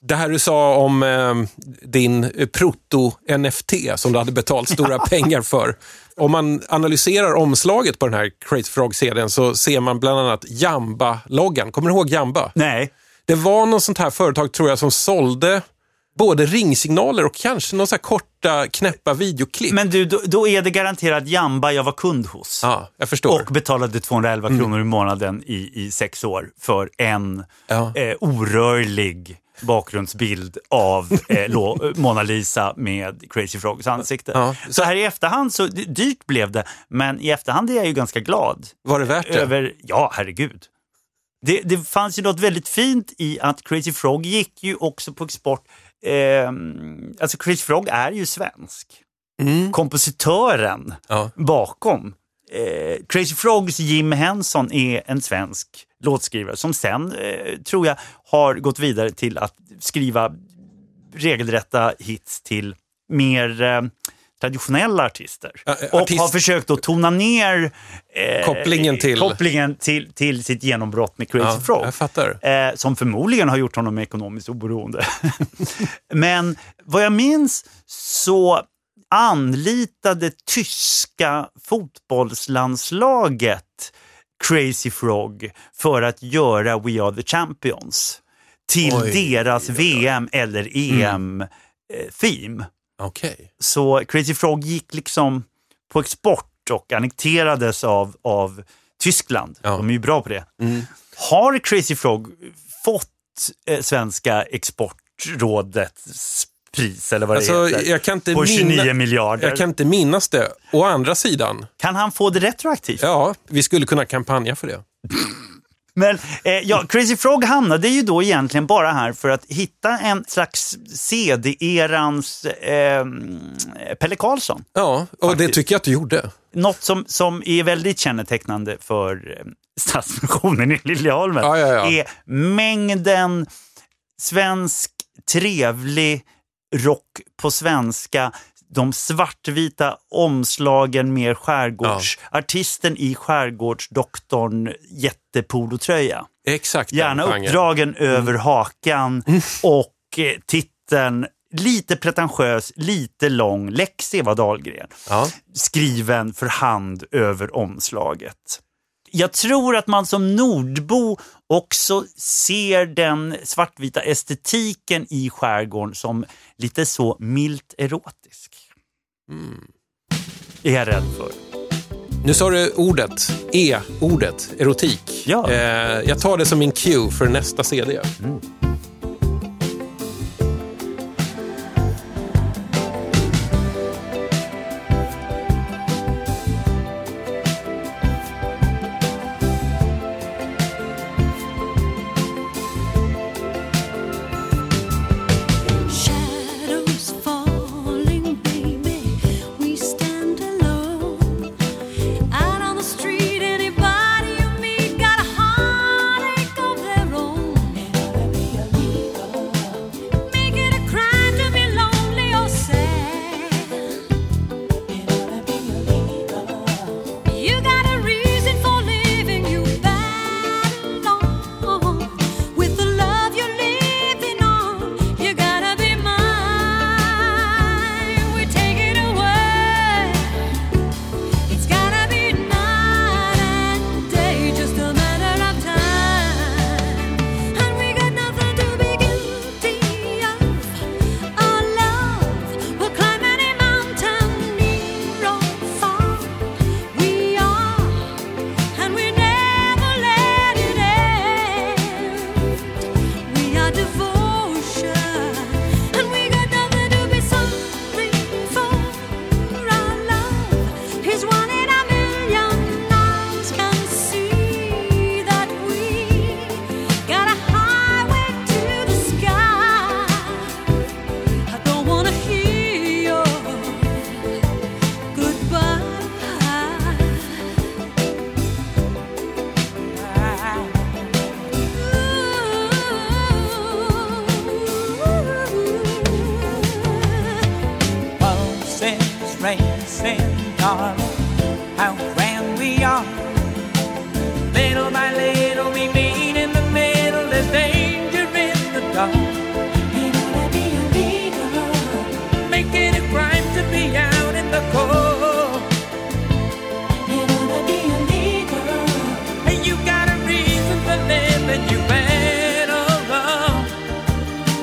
Det här du sa om eh, din eh, proto-NFT som du hade betalt stora pengar för. Om man analyserar omslaget på den här Crazy Frog-CDn så ser man bland annat Jamba-loggan. Kommer du ihåg Jamba? Nej, Det var något sånt här företag tror jag som sålde både ringsignaler och kanske några så korta knäppa videoklipp. men du, då, då är det garanterat Jamba jag var kund hos. Ja, jag förstår. Och betalade 211 kronor i månaden i, i sex år för en Ja. eh, orörlig bakgrundsbild av eh, Lo- Mona Lisa med Crazy Frogs ansikte. Ja. Så här i efterhand, så dyrt blev det, men i efterhand är jag ju ganska glad. Var det värt det? Över, ja, herregud. Det, det fanns ju något väldigt fint i att Crazy Frog gick ju också på export. Eh, alltså Crazy Frog är ju svensk. Kompositören Mm. Ja. bakom eh, Crazy Frogs Jim Henson är en svensk låtskrivare som sen, eh, tror jag, har gått vidare till att skriva regelrätta hits till mer eh, traditionella artister. Ja, eh, och artist- har försökt att tona ner eh, Kopplingen till- kopplingen till, till sitt genombrott med Crazy Ja, Frog. Eh, som förmodligen har gjort honom ekonomiskt oberoende. Men vad jag minns så anlitade tyska fotbollslandslaget Crazy Frog för att göra We Are The Champions till Oj, deras VM eller EM-theme. Okej. Så Crazy Frog gick liksom på export och annekterades av, av Tyskland. Ja. De är ju bra på det. Har Crazy Frog fått eh, Svenska exportrådets pris eller vad Alltså, det heter? jag kan inte på 29 minna- miljarder. Jag kan inte minnas det. Å andra sidan, Kan han få det retroaktivt? ja, vi skulle kunna kampanja för det. Men eh, ja, Crazy Frog hamnade ju då egentligen bara här för att hitta en slags CD-erans eh, Pelle Karlsson. Ja, och det Faktiskt. tycker jag att du gjorde. Något som, som är väldigt kännetecknande för eh, Stadsmissionen i Liljeholmen Ja, ja, ja. är mängden svensk trevlig rock på svenska, de svartvita omslagen med skärgårds... Artisten i skärgårdsdoktorn jättepolotröja. Exakt Gärna uppdragen över hakan och eh, titeln lite pretentiös, lite lång, Lex Eva Dahlgren. Ja. Skriven för hand över omslaget. Jag tror att man som nordbo också ser den svartvita estetiken i skärgården som lite så milt erotisk. Är jag rädd för. Nu sa du ordet, E-ordet, erotik. Ja. Eh, jag tar det som min cue för nästa CD. Shadows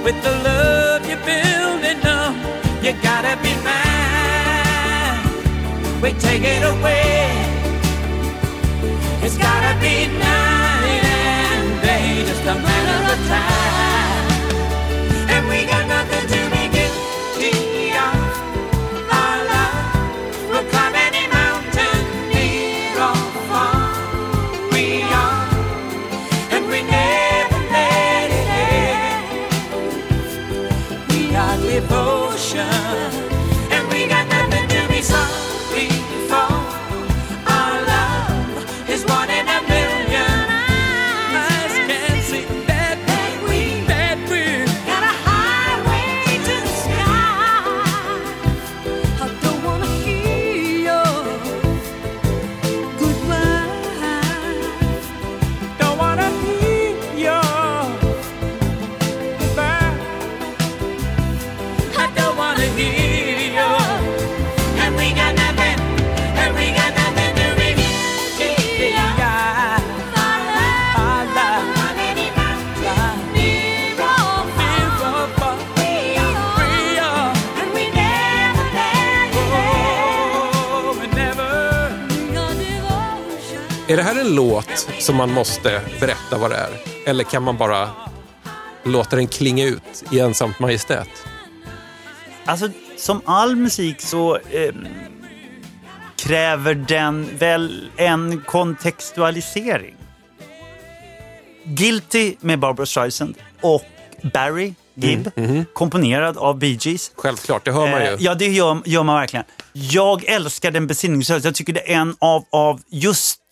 with the love you're building up. You gotta be mine. We take it away. It's gotta be night and day, just a matter of time. En låt som man måste berätta vad det är? Eller kan man bara låta den klinga ut i ensamt majestät? Alltså, som all musik så eh, kräver den väl en kontextualisering. Guilty med Barbara Streisand och Barry Gibb, komponerad av Bee Gees. Självklart, det hör man ju. Eh, ja, det gör, gör man verkligen. Jag älskar den besinningslöst. Jag tycker det är en av, av just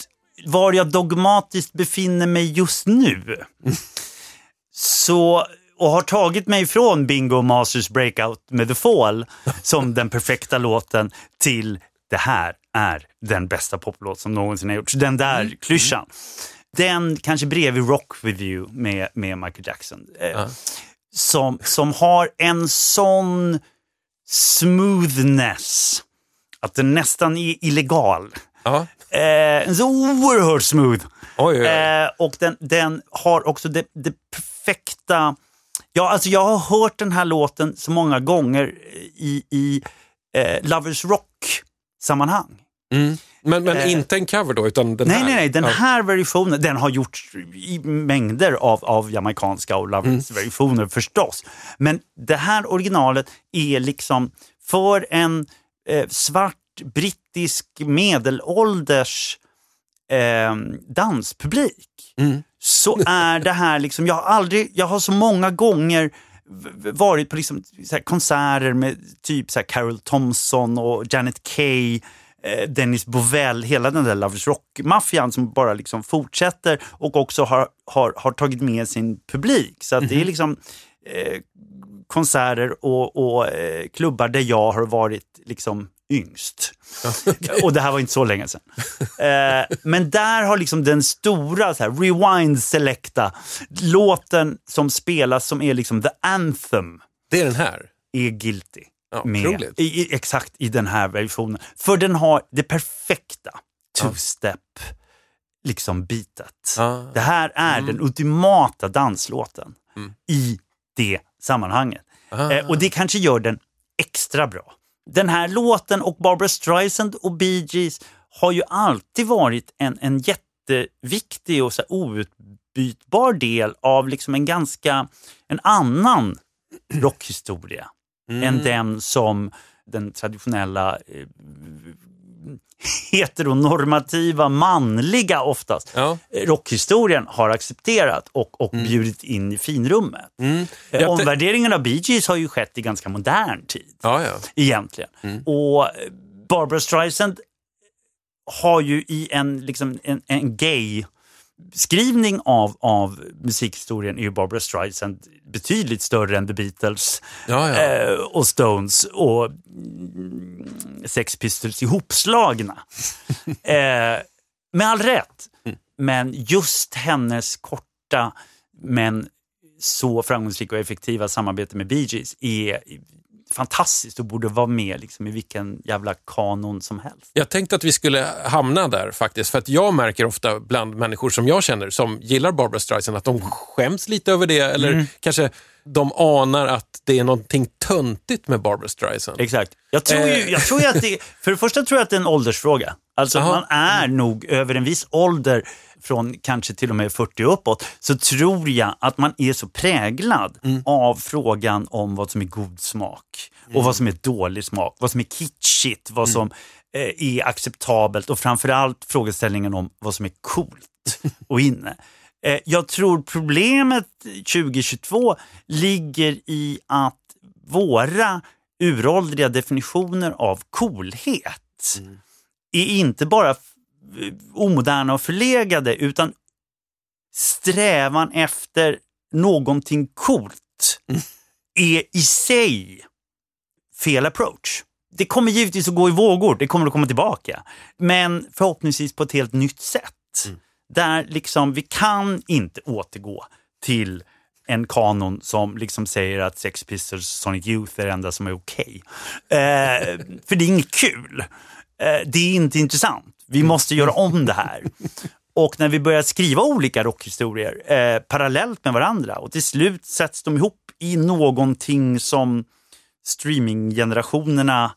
var jag dogmatiskt befinner mig just nu. Så, och har tagit mig från Bingo Masters Breakout med The Fall som den perfekta låten till det här är den bästa poplåt som någonsin har gjorts. Den där klyschan. Den kanske bredvid Rock With You med, med Michael Jackson. Eh, som, som har en sån smoothness att den nästan är illegal. Ja. Eh, så oerhört smooth. Oj, oj. Eh, och den, den har också det, det perfekta... Ja, alltså jag har hört den här låten så många gånger i, i eh, Lovers Rock-sammanhang. Men, men Eh, inte en cover då, utan den Nej, här? nej, nej. Den Ja. här versionen, den har gjorts i mängder av, av jamaicanska och Lovers Mm. förstås. Men det här originalet är liksom för en eh, svart brittisk medelålders eh, danspublik Mm. så är det här liksom, jag har aldrig, jag har så många gånger varit på liksom konserter med typ så Carol Thompson och Janet Kay, eh, Dennis Bovell, hela den där Lovers Rock-maffian som bara liksom fortsätter och också har, har, har tagit med sin publik. Så att det är liksom eh, konserter och, och eh, klubbar där jag har varit liksom yngst. Och det här var inte så länge sedan. Eh, men där har liksom den stora så här, rewind selecta låten som spelas som är liksom the anthem Det är den här. är guilty. Ja, med, i, i, exakt i den här versionen. För den har det perfekta two-step liksom bitet. Ja. Det här är den ultimata danslåten i det sammanhanget. Eh, och det kanske gör den extra bra. Den här låten och Barbara Streisand och Bee Gees har ju alltid varit en, en jätteviktig och så outbytbar del av liksom en ganska, en annan rockhistoria än den som den traditionella eh, heteronormativa, manliga oftast, Ja. eh, rockhistorien har accepterat och, och bjudit in i finrummet. Eh, Mm. Tän- Omvärderingen av Bee Gees har ju skett i ganska modern tid Ja, ja. egentligen. Och eh, Barbara Streisand har ju i en, liksom, en, en gay skrivning av, av musikhistorien är ju Barbara Streisand betydligt större än The Beatles Ja, ja. eh, och Stones och mm, Sex Pistols ihopslagna. eh, med all rätt. Men just hennes korta men så framgångsrika och effektiva samarbete med Bee Gees är fantastiskt och borde vara med liksom, i vilken jävla kanon som helst. Jag tänkte att vi skulle hamna där faktiskt, för att jag märker ofta bland människor som jag känner som gillar Barbara Streisand att de skäms lite över det eller Mm. kanske de anar att det är någonting töntigt med Barbara Streisand. Exakt. Jag tror, ju, Eh. jag tror ju att det, för det första tror jag att det är en åldersfråga. Alltså Jaha. man är nog över en viss ålder, från kanske till och med 40 uppåt, så tror jag att man är så präglad av frågan om vad som är god smak och vad som är dålig smak, vad som är kitschigt, vad som eh, är acceptabelt och framförallt frågeställningen om vad som är coolt och inne. Eh, Jag tror problemet 2022 ligger i att våra uråldriga definitioner av coolhet är inte bara omoderna och förlegade utan strävan efter någonting coolt är i sig fel approach. Det kommer givetvis att gå i vågor, det kommer att komma tillbaka. Men förhoppningsvis på ett helt nytt sätt. Där liksom vi kan inte återgå till en kanon som liksom säger att Sex Pistols Sonic Youth är det enda som är okej. Eh, för det är inget kul. Eh, det är inte intressant. Vi måste göra om det här. Och när vi börjar skriva olika rockhistorier eh, parallellt med varandra och till slut sätts de ihop i någonting som streaminggenerationerna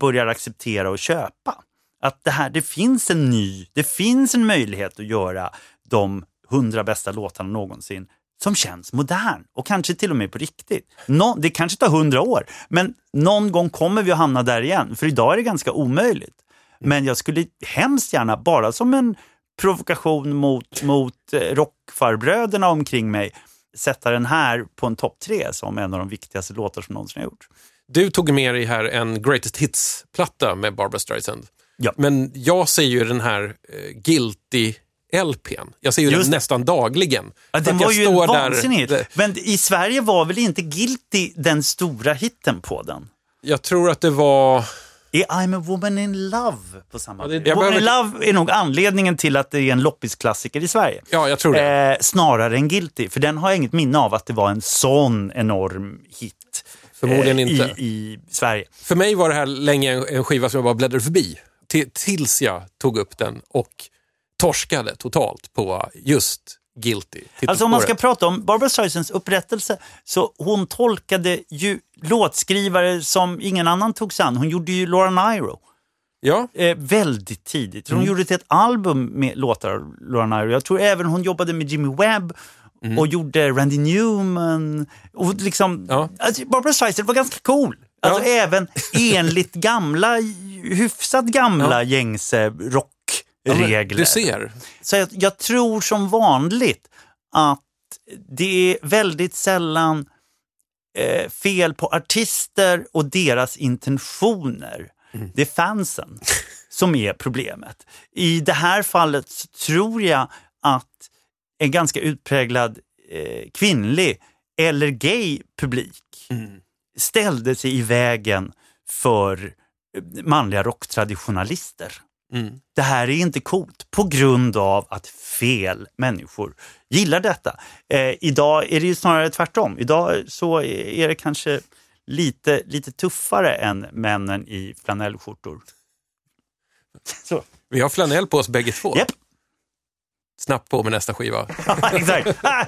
börjar acceptera och köpa. Att det här, det finns en ny, det finns en möjlighet att göra de hundra bästa låtarna någonsin som känns modern och kanske till och med på riktigt. Nå, det kanske tar hundra år, men någon gång kommer vi att hamna där igen, för idag är det ganska omöjligt. Men jag skulle hemskt gärna, bara som en provokation mot, mot eh, rockfarbröderna omkring mig sätta den här på en topp tre som en av de viktigaste låtar som någonsin har gjorts. Du tog med dig här en Greatest Hits-platta med Barbra Streisand. Ja. Men jag ser ju den här eh, Guilty LPn. Jag ser ju Just den nästan dagligen. Ja, den var ju vansinnig där- Men i Sverige var väl inte Guilty den stora hitten på den? Jag tror att det var... Är I'm a woman in love på samma? Ja, det- woman in behöver- love är nog anledningen till att det är en loppisklassiker i Sverige. Ja, jag tror det. Eh, snarare än Guilty, för den har jag inget minne av att det var en sån enorm hit. Förmodligen eh, inte. I, I Sverige. För mig var det här länge en, skiva som jag bara bläddrade förbi. Till, tills jag tog upp den och torskade totalt på just Guilty. Alltså om man ska prata om Barbra Streisands upprättelse, så hon tolkade ju låtskrivare som ingen annan tog sig an. Hon gjorde ju Laura Nyro. Ja, eh, väldigt tidigt. Hon Mm. gjorde ett album med låtar av Laura Nyro. Jag tror även hon jobbade med Jimmy Webb och gjorde Randy Newman. Och liksom, Mm. Ja. alltså, Barbra Streisand var ganska cool. Alltså Ja. även enligt gamla, hyfsat gamla Ja. gängse ja rockregler. du ser. Så jag, jag tror som vanligt att det är väldigt sällan eh, fel på artister och deras intentioner. Det är fansen som är problemet. I det här fallet så tror jag att en ganska utpräglad eh, kvinnlig eller gay publik ställde sig i vägen för eh, manliga rocktraditionalister. Mm. Det här är inte coolt på grund av att fel människor gillar detta. Eh, idag är det ju snarare tvärtom. Idag så är det kanske lite, lite tuffare än männen i flanellskjortor. Så, Vi har flanell på oss bägge två. japp. Snabbt på med nästa skiva. Exakt. Ah!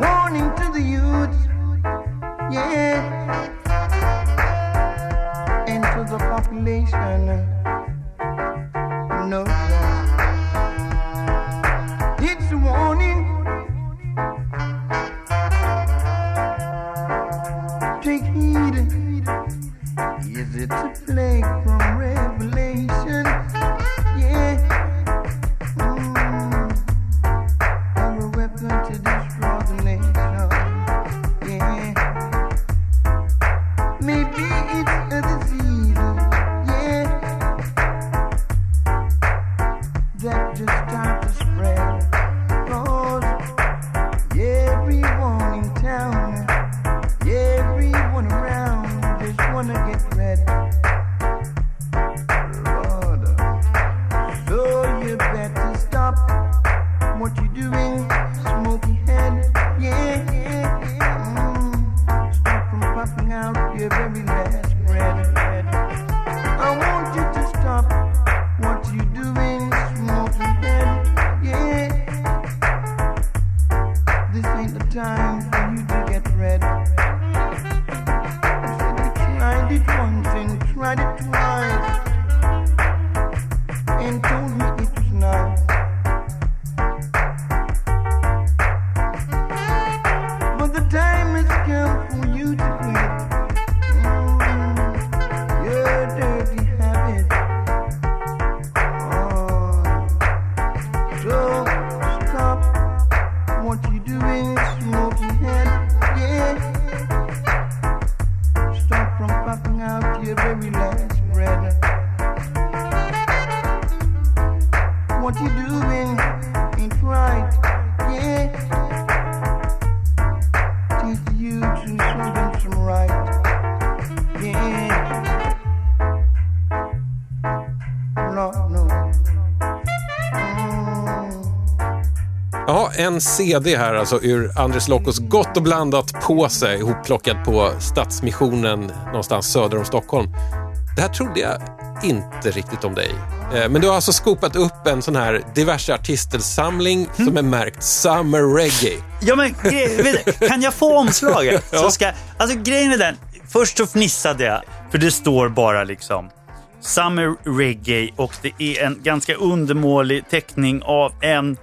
Warning to the youth, yeah, population. No, it's a warning. Take heed. Is it a plague from en CD här alltså ur Andres Lokos Gott och blandat på sig, ihopplockad på Stadsmissionen någonstans söder om Stockholm. Det här trodde jag inte riktigt om dig. Eh, Men du har alltså skopat upp en sån här diverse artister-samling som är märkt Summer Reggae. Ja, men kan jag få omslaget? Så ska, alltså grejen är den, först så fnissade jag, för det står bara liksom Summer Reggae och det är en ganska undermålig teckning av en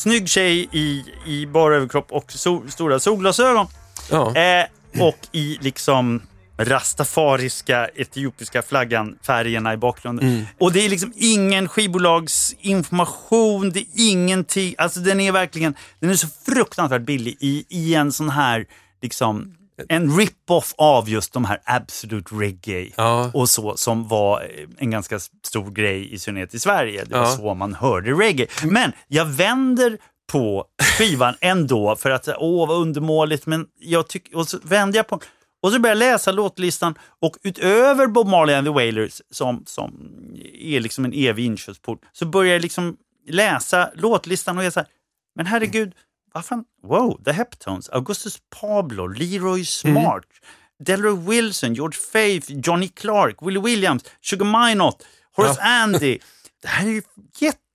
snygg tjej i, i bara överkropp och sol, stora solglasögon. Ja. Eh, och i liksom rastafariska etiopiska flaggan, färgerna i bakgrunden. Och det är liksom ingen skivbolagsinformation, det är ingenting, alltså den är verkligen, den är så fruktansvärt billig i, i en sån här, liksom, en rip-off av just de här Absolute Reggae Ja. och så som var eh, en ganska stor grej i synnerhet i Sverige. Det var Ja. så man hörde reggae. Men jag vänder på skivan ändå för att åh vad undermåligt men jag tycker och så vänder jag på och så börjar jag läsa låtlistan och utöver Bob Marley and the Wailers som, som är liksom en evig inkörsport så börjar jag liksom läsa låtlistan och jag så här, men herregud, vad fan, wow, The Heptones, Augustus Pablo, Leroy Smart, Delroy Wilson, George Faith, Johnny Clark, Willie Williams, Sugar Minot, Horace Andy. Det här är ju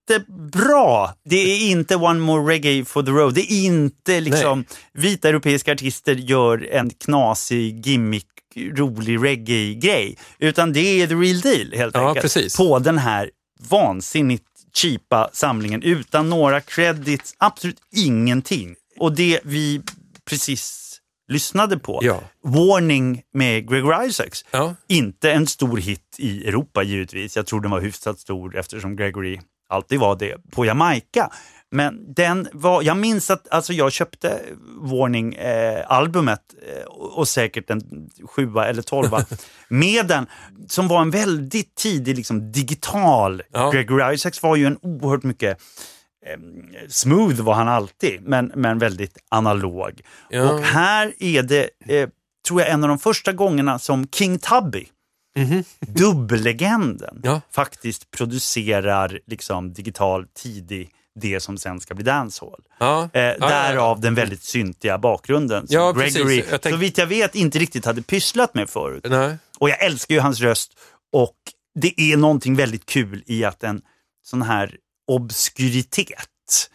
jättebra. Det är inte One More Reggae for the Road. Det är inte liksom vita europeiska artister gör en knasig gimmick rolig reggae-grej. Utan det är the real deal helt Ja, enkelt. precis. På den här vansinnigt cheapa samlingen utan några credits, absolut ingenting. Och det vi precis lyssnade på, Ja. Warning med Gregor Isaacs, Ja. inte en stor hit i Europa givetvis. Jag tror den var hyfsat stor eftersom Gregory alltid var det på Jamaica. Men den var, jag minns att alltså jag köpte Warning-albumet eh, och och säkert en sjua eller tolva med den som var en väldigt tidig liksom, digital. Ja. Gregory Isaacs var ju en oerhört mycket eh, smooth var han alltid, men, men väldigt analog. Ja. Och här är det, eh, tror jag, en av de första gångerna som King Tubby, dubbellegenden, Ja. faktiskt producerar liksom digital tidig det som sen ska bli dancehall. Ja. Eh, ja, därav den väldigt syntiga bakgrunden som. Gregory, Jag tänk- så vitt jag vet, inte riktigt hade pysslat med förut. Nej. Och jag älskar ju hans röst och det är någonting väldigt kul i att en sån här obskuritet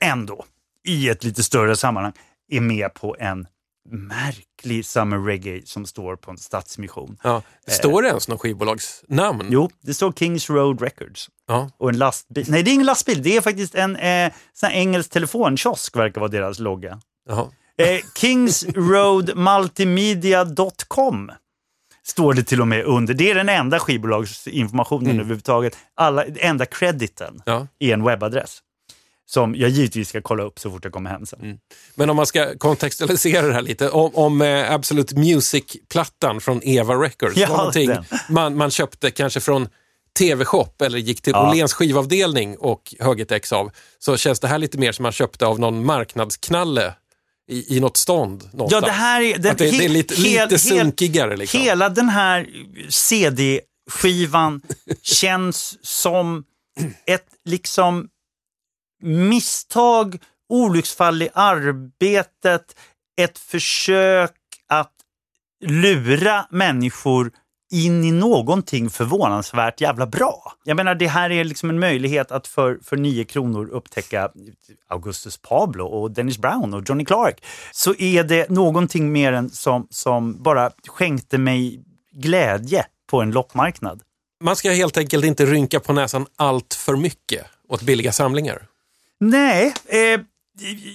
ändå i ett lite större sammanhang är med på en märklig summer reggae som står på en stadsmission. Ja. Står det ens någon skivbolagsnamn? Jo, det står Kings Road Records Ja. och en lastbil. Nej, det är ingen lastbil, det är faktiskt en eh, sån engelsk telefonkiosk verkar vara deras logga. Jaha. Eh, Kingsroadmultimedia.com står det till och med under. Det är den enda skivbolagsinformationen överhuvudtaget. Alla, enda crediten Ja. är en webbadress. Som jag givetvis ska kolla upp så fort jag kommer hem sen. Men om man ska kontextualisera det här lite, om, om eh, Absolute Music-plattan från Eva Records, Ja, var någonting man, man köpte kanske från TV-shop eller gick till Ja. Åhléns skivavdelning och högg ett ex av, så känns det här lite mer som man köpte av någon marknadsknalle i, i något stånd någonstans. Ja, det här är... Den, Att det, det är lite, hel- lite sunkigare. Liksom. Hela den här CD-skivan känns som ett liksom misstag, olycksfall i arbetet, ett försök att lura människor in i någonting förvånansvärt jävla bra. Jag menar, det här är liksom en möjlighet att för, för nio kronor upptäcka Augustus Pablo och Dennis Brown och Johnny Clark. Så är det någonting mer än som, som bara skänkte mig glädje på en loppmarknad. Man ska helt enkelt inte rynka på näsan allt för mycket åt billiga samlingar. Nej, eh,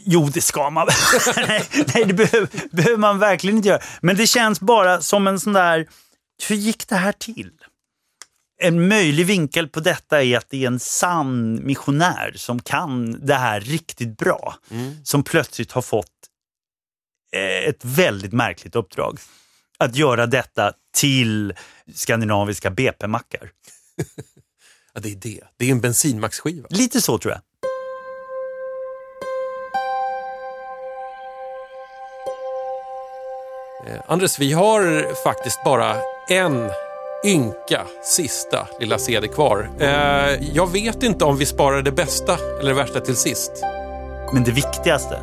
jo det ska man nej, nej, det behöver, behöver man verkligen inte göra. Men det känns bara som en sån där, hur gick det här till? En möjlig vinkel på detta är att det är en sann missionär som kan det här riktigt bra. Som plötsligt har fått eh, ett väldigt märkligt uppdrag. Att göra detta till skandinaviska BP-mackar. Ja, det är det. Det är en bensinmacksskiva. Lite så tror jag. Eh, Andres, vi har faktiskt bara en ynka sista lilla CD kvar. Eh, jag vet inte om vi sparar det bästa eller det värsta till sist. Men det viktigaste,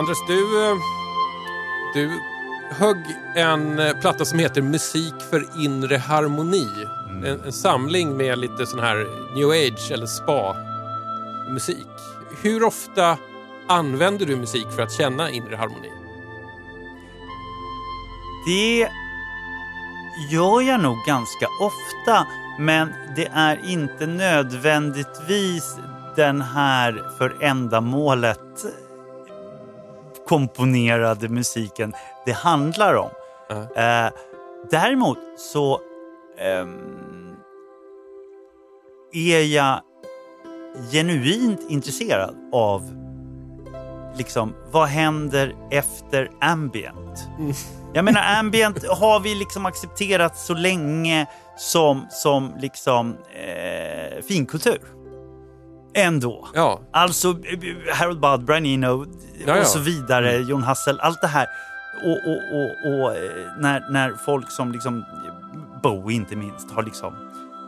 Anders, du, eh, du högg en eh, platta som heter Musik för inre harmoni. En, en samling med lite sån här new age eller spa-musik. Hur ofta använder du musik för att känna inre harmoni? Det gör jag nog ganska ofta, men det är inte nödvändigtvis den här för ändamålet komponerade musiken det handlar om. Eh, däremot så ehm, är jag genuint intresserad av liksom, vad händer efter ambient? Jag menar, ambient har vi liksom accepterat så länge som, som liksom eh, finkultur. Ändå. Ja. Alltså eh, Harold Budd, Brian Eno Ja, och så vidare, Jon Hassel, allt det här. Och, och, och, och eh, när, när folk som liksom Bowie inte minst har liksom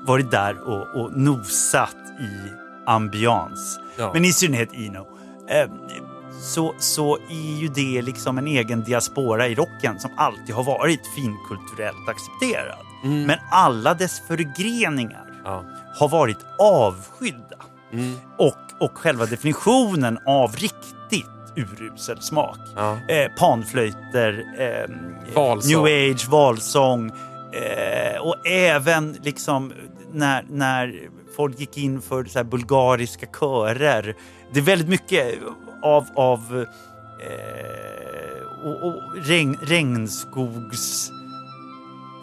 varit där och, och nosat i ambians. Ja. Men i synnerhet Eno. Eh, så, så är ju det liksom en egen diaspora i rocken som alltid har varit finkulturellt accepterad. Men alla dess förgreningar Mm. Ja. har varit avskydda. Mm. Och, och själva definitionen av riktigt urusel smak. Ja. Eh, panflöjter, eh, Valsång. new age, valsång eh, och även liksom när, när folk gick in för så bulgariska körer. Det är väldigt mycket av, av eh, och, och regn, regnskogs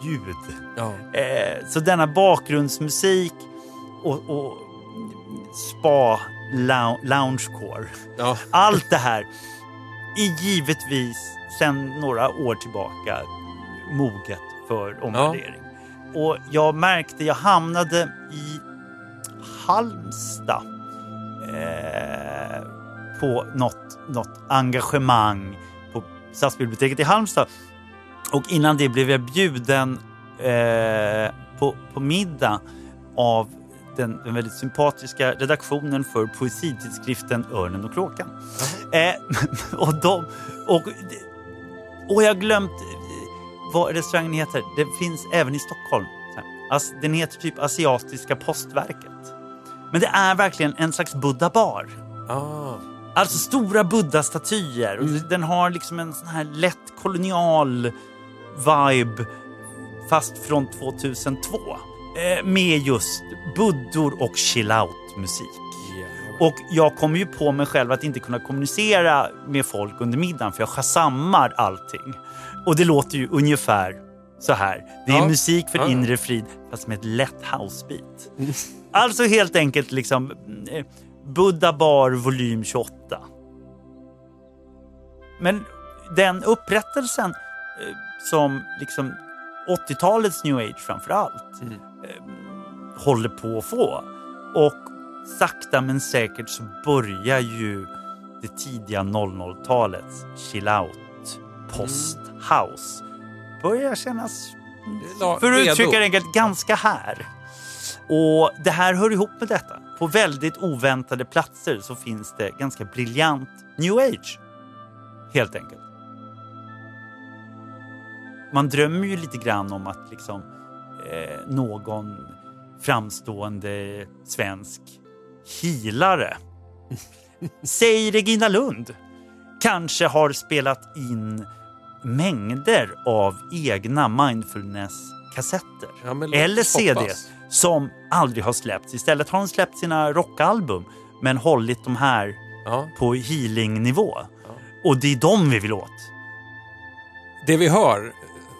ljud. Ja. Eh, så denna bakgrundsmusik och, och spa lou- loungecore. Ja. Allt det här är givetvis sedan några år tillbaka moget för omvärdering. Och jag märkte, jag hamnade i Halmstad eh, på något, något engagemang på Stadsbiblioteket i Halmstad. Och innan det blev jag bjuden eh, på, på middag av den, den väldigt sympatiska redaktionen för poesitidskriften Örnen och kråkan. Eh, och, de, och, och jag har glömt eh, vad restaurangen heter. Det finns även i Stockholm. Den heter typ Asiatiska postverket. Men det är verkligen en slags buddha-bar. Ah. Alltså stora buddha-statyer. Och Den har liksom en sån här lätt kolonial vibe fast från 2002. Eh, med just buddor och chill-out-musik. Och jag kommer ju på mig själv att inte kunna kommunicera med folk under middagen för jag chasammar allting. Och det låter ju ungefär så här. Det är Ja. musik för Ja, inre frid fast med ett lätt housebeat. Alltså helt enkelt liksom eh, Buddha bar volym 28. Men den upprättelsen eh, som liksom 80-talets new age framför allt eh, håller på att få. Och sakta men säkert så börjar ju det tidiga 00-talets chill out, post house börjar kännas, för att uttrycka det enkelt, ganska här. Och det här hör ihop med detta. På väldigt oväntade platser så finns det ganska briljant new age. Helt enkelt. Man drömmer ju lite grann om att liksom eh, någon framstående svensk healare, säg Regina Lund, kanske har spelat in mängder av egna mindfulness-kassetter. Ja, eller oss CD hoppas. som aldrig har släppts. Istället har hon släppt sina rockalbum men hållit de här Ja. på healing-nivå. Och det är de vi vill åt. Det vi hör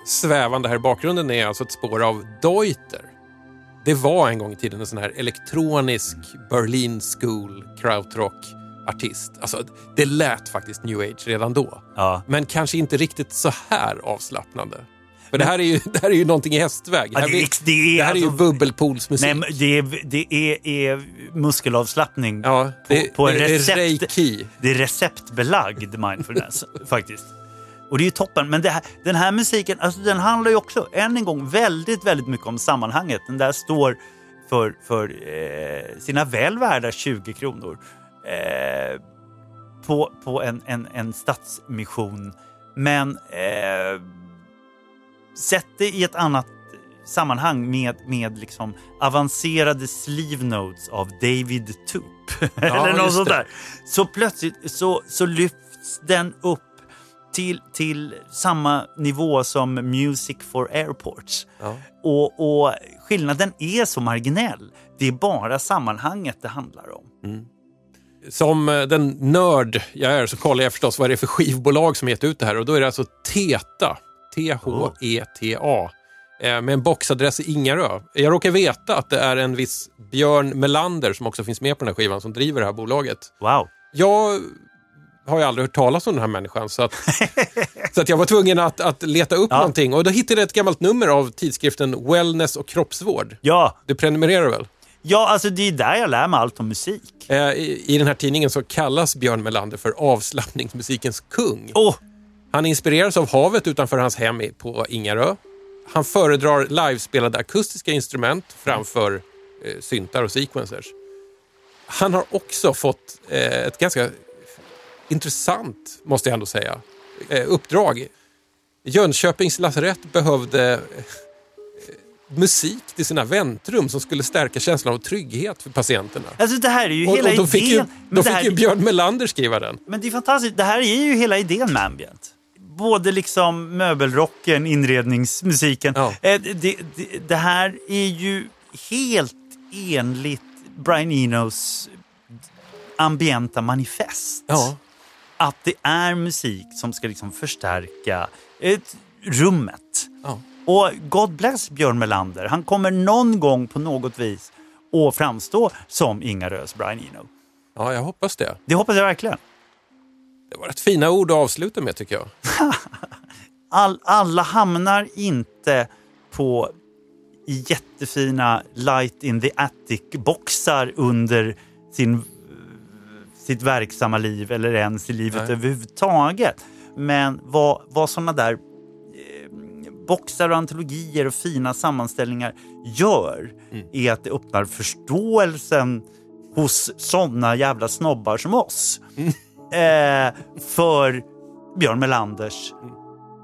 svävande här i bakgrunden är alltså ett spår av Deuter. Det var en gång i tiden en sån här elektronisk Berlin School krautrock-artist. Alltså, det lät faktiskt new age redan då. Ja. Men kanske inte riktigt så här avslappnande. För det här är ju, det här är ju någonting i hästväg. Ja, det det är det här är ju alltså- bubbelpoolsmusik. Nej, det är, det är, är muskelavslappning ja, på, det, på det är recept. reiki. Det är receptbelagd mindfulness faktiskt. Och det är ju toppen. Men här, den här musiken, alltså den handlar ju också, än en gång, väldigt, väldigt mycket om sammanhanget. Den där står för, för eh, sina väl värda 20 kronor. Eh, på, på en, en, en stadsmission. Men eh, sätt det i ett annat sammanhang med, med liksom avancerade sleeve notes av David Toop. Eller något sånt där. Så plötsligt så, så lyfts den upp till, till samma nivå som Music for Airports. Ja. Och, och skillnaden är så marginell. Det är bara sammanhanget det handlar om. Som eh, den nörd jag är så kollar jag förstås vad det är för skivbolag som gett ut det här och då är det alltså Teta. T-H-E-T-A. eh, Med en boxadress i Ingarö. Jag råkar veta att det är en viss Björn Melander som också finns med på den här skivan som driver det här bolaget. Wow. Jag har ju aldrig hört talas om den här människan så att, så att jag var tvungen att, att leta upp Ja. någonting och då hittade jag ett gammalt nummer av tidskriften Wellness och kroppsvård. Ja, Du prenumererar väl? ja alltså det är där jag lär mig allt om musik. Eh, I, I den här tidningen så kallas Björn Melander för avslappningsmusikens kung. Åh, Han inspireras av havet utanför hans hem på Ingarö. Han föredrar livespelade akustiska instrument framför eh, syntar och sequencers. Han har också fått eh, ett ganska intressant, måste jag ändå säga, eh, uppdrag. Jönköpings lasarett behövde eh, musik till sina väntrum som skulle stärka känslan av trygghet för patienterna. alltså det här är ju Och, hela och då fick ju, idén. men, det fick här, ju Björn Melander skriva den. men det är fantastiskt. Det här är ju hela idén med ambient. Både liksom möbelrocken, inredningsmusiken. Ja. Eh, Det, det, det här är ju helt enligt Brian Enos ambienta manifest. Ja. Att det är musik som ska liksom förstärka ett, rummet. Ja. Och God bless Björn Melander. Han kommer någon gång på något vis att framstå som Ingarös Brian Eno. ja, jag hoppas det. Det hoppas jag verkligen. Det var ett fina ord att avsluta med tycker jag. All, alla hamnar inte på jättefina light in the attic-boxar under sin, sitt verksamma liv eller ens i livet Nej. överhuvudtaget. Men vad, vad sådana där eh, boxar och antologier och fina sammanställningar gör är att det öppnar förståelsen hos sådana jävla snobbar som oss eh, för Björn Melanders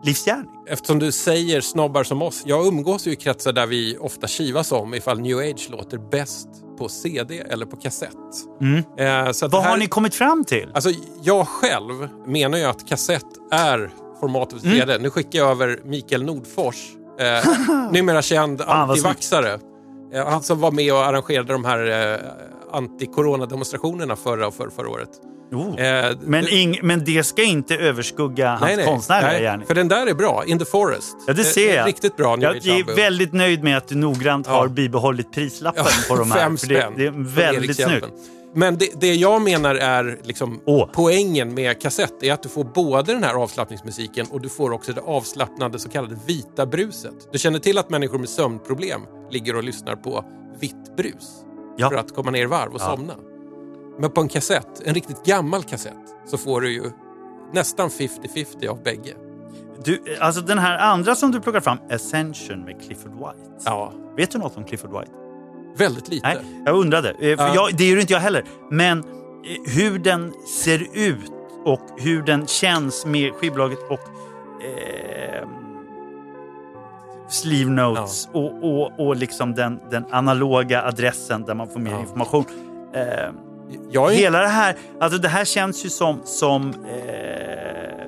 livsgärning. Eftersom du säger snobbar som oss. Jag umgås ju i kretsar där vi ofta kivas om ifall new age låter bäst på CD eller på kassett. Eh, så Vad här, har ni kommit fram till? Alltså, jag själv menar ju att kassett är formatet för CD. Nu skickar jag över Mikael Nordfors, eh, numera känd antivaxare. Eh, han som var med och arrangerade de här eh, anti-corona-demonstrationerna förra och för, förra året. Oh. Eh, Men, det- ing, men det ska inte överskugga hans nej, nej, konstnärliga nej, gärning. För den där är bra, In the Forest. Ja, det Eh, ser jag. Riktigt bra Jag är väldigt nöjd med att du noggrant Ja. har bibehållit prislappen på de här. Fem för det, spänn det är väldigt snyggt. Men det, det jag menar är liksom Åh. poängen med kassett är att du får både den här avslappningsmusiken och du får också det avslappnande så kallade vita bruset. Du känner till att människor med sömnproblem ligger och lyssnar på vitt brus Ja. för att komma ner i varv och Ja. somna. Men på en kassett, en riktigt gammal kassett, så får du ju nästan 50-50 av bägge. Du, alltså den här andra som du plockar fram, Ascension med Clifford White. Ja, Vet du något om Clifford White? Väldigt lite. Nej, jag undrade. Eh, För Ja. jag, det gör inte jag heller. Men eh, hur den ser ut och hur den känns med skivbolaget och eh, sleeve notes och, och, och liksom den, den analoga adressen där man får mer Ja. information. Eh, Jag är Hela det här, alltså det här känns ju som, som eh,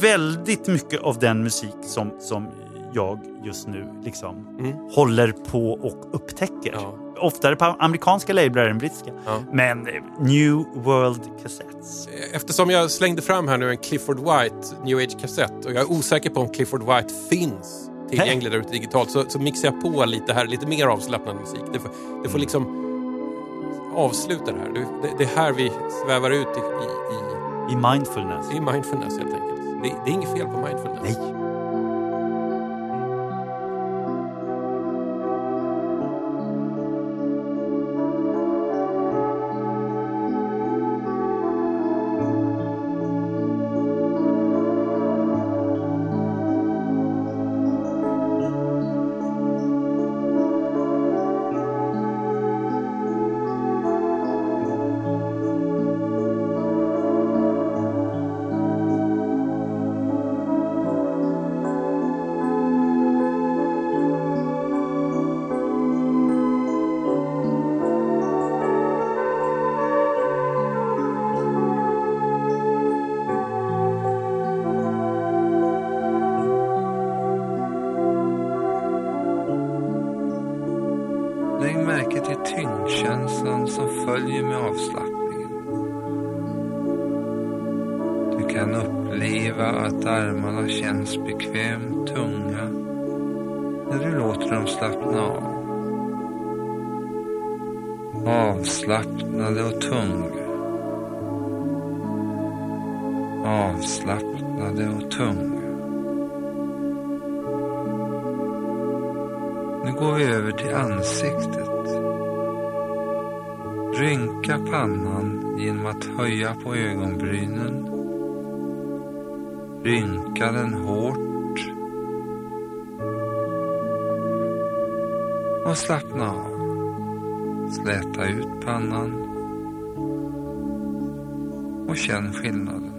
väldigt mycket av den musik som, som jag just nu liksom Mm. håller på och upptäcker. Ja. Oftare på amerikanska lablar än brittiska. Ja. Men eh, New World Cassettes. Eftersom jag slängde fram här nu en Clifford White New Age-kassett och jag är osäker på om Clifford White finns tillgänglig där ute digitalt så, så mixar jag på lite här, lite mer avslappnad musik. Det får, det får liksom avsluta det här. Det, det, är här vi svävar ut i, i, I Mindfulness. i, i mindfulness helt enkelt. Det, det är inget fel på mindfulness. Nej. Följer med avslappningen. Du kan uppleva att armarna känns bekvämt tunga när du låter dem slappna av. Avslappnade och tunga. Avslappnade och tunga. Nu går vi över till ansiktet. Rynka pannan genom att höja på ögonbrynen. Rynka den hårt. Och slappna av. Släta ut pannan. Och känn skillnaden.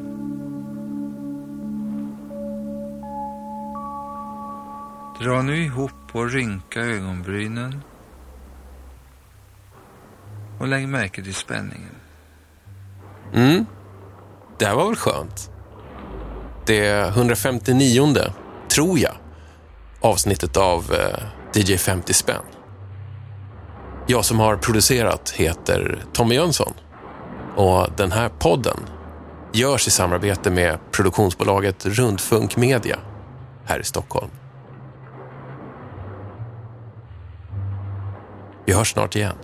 Dra nu ihop och rynka ögonbrynen. Och lägg märke till spänningen. Mm, det här var väl skönt. Det 159 tror jag, avsnittet av eh, DJ 50 spänn. Jag som har producerat heter Tommy Jönsson och den här podden görs i samarbete med produktionsbolaget Rundfunk Media här i Stockholm. Vi hörs snart igen.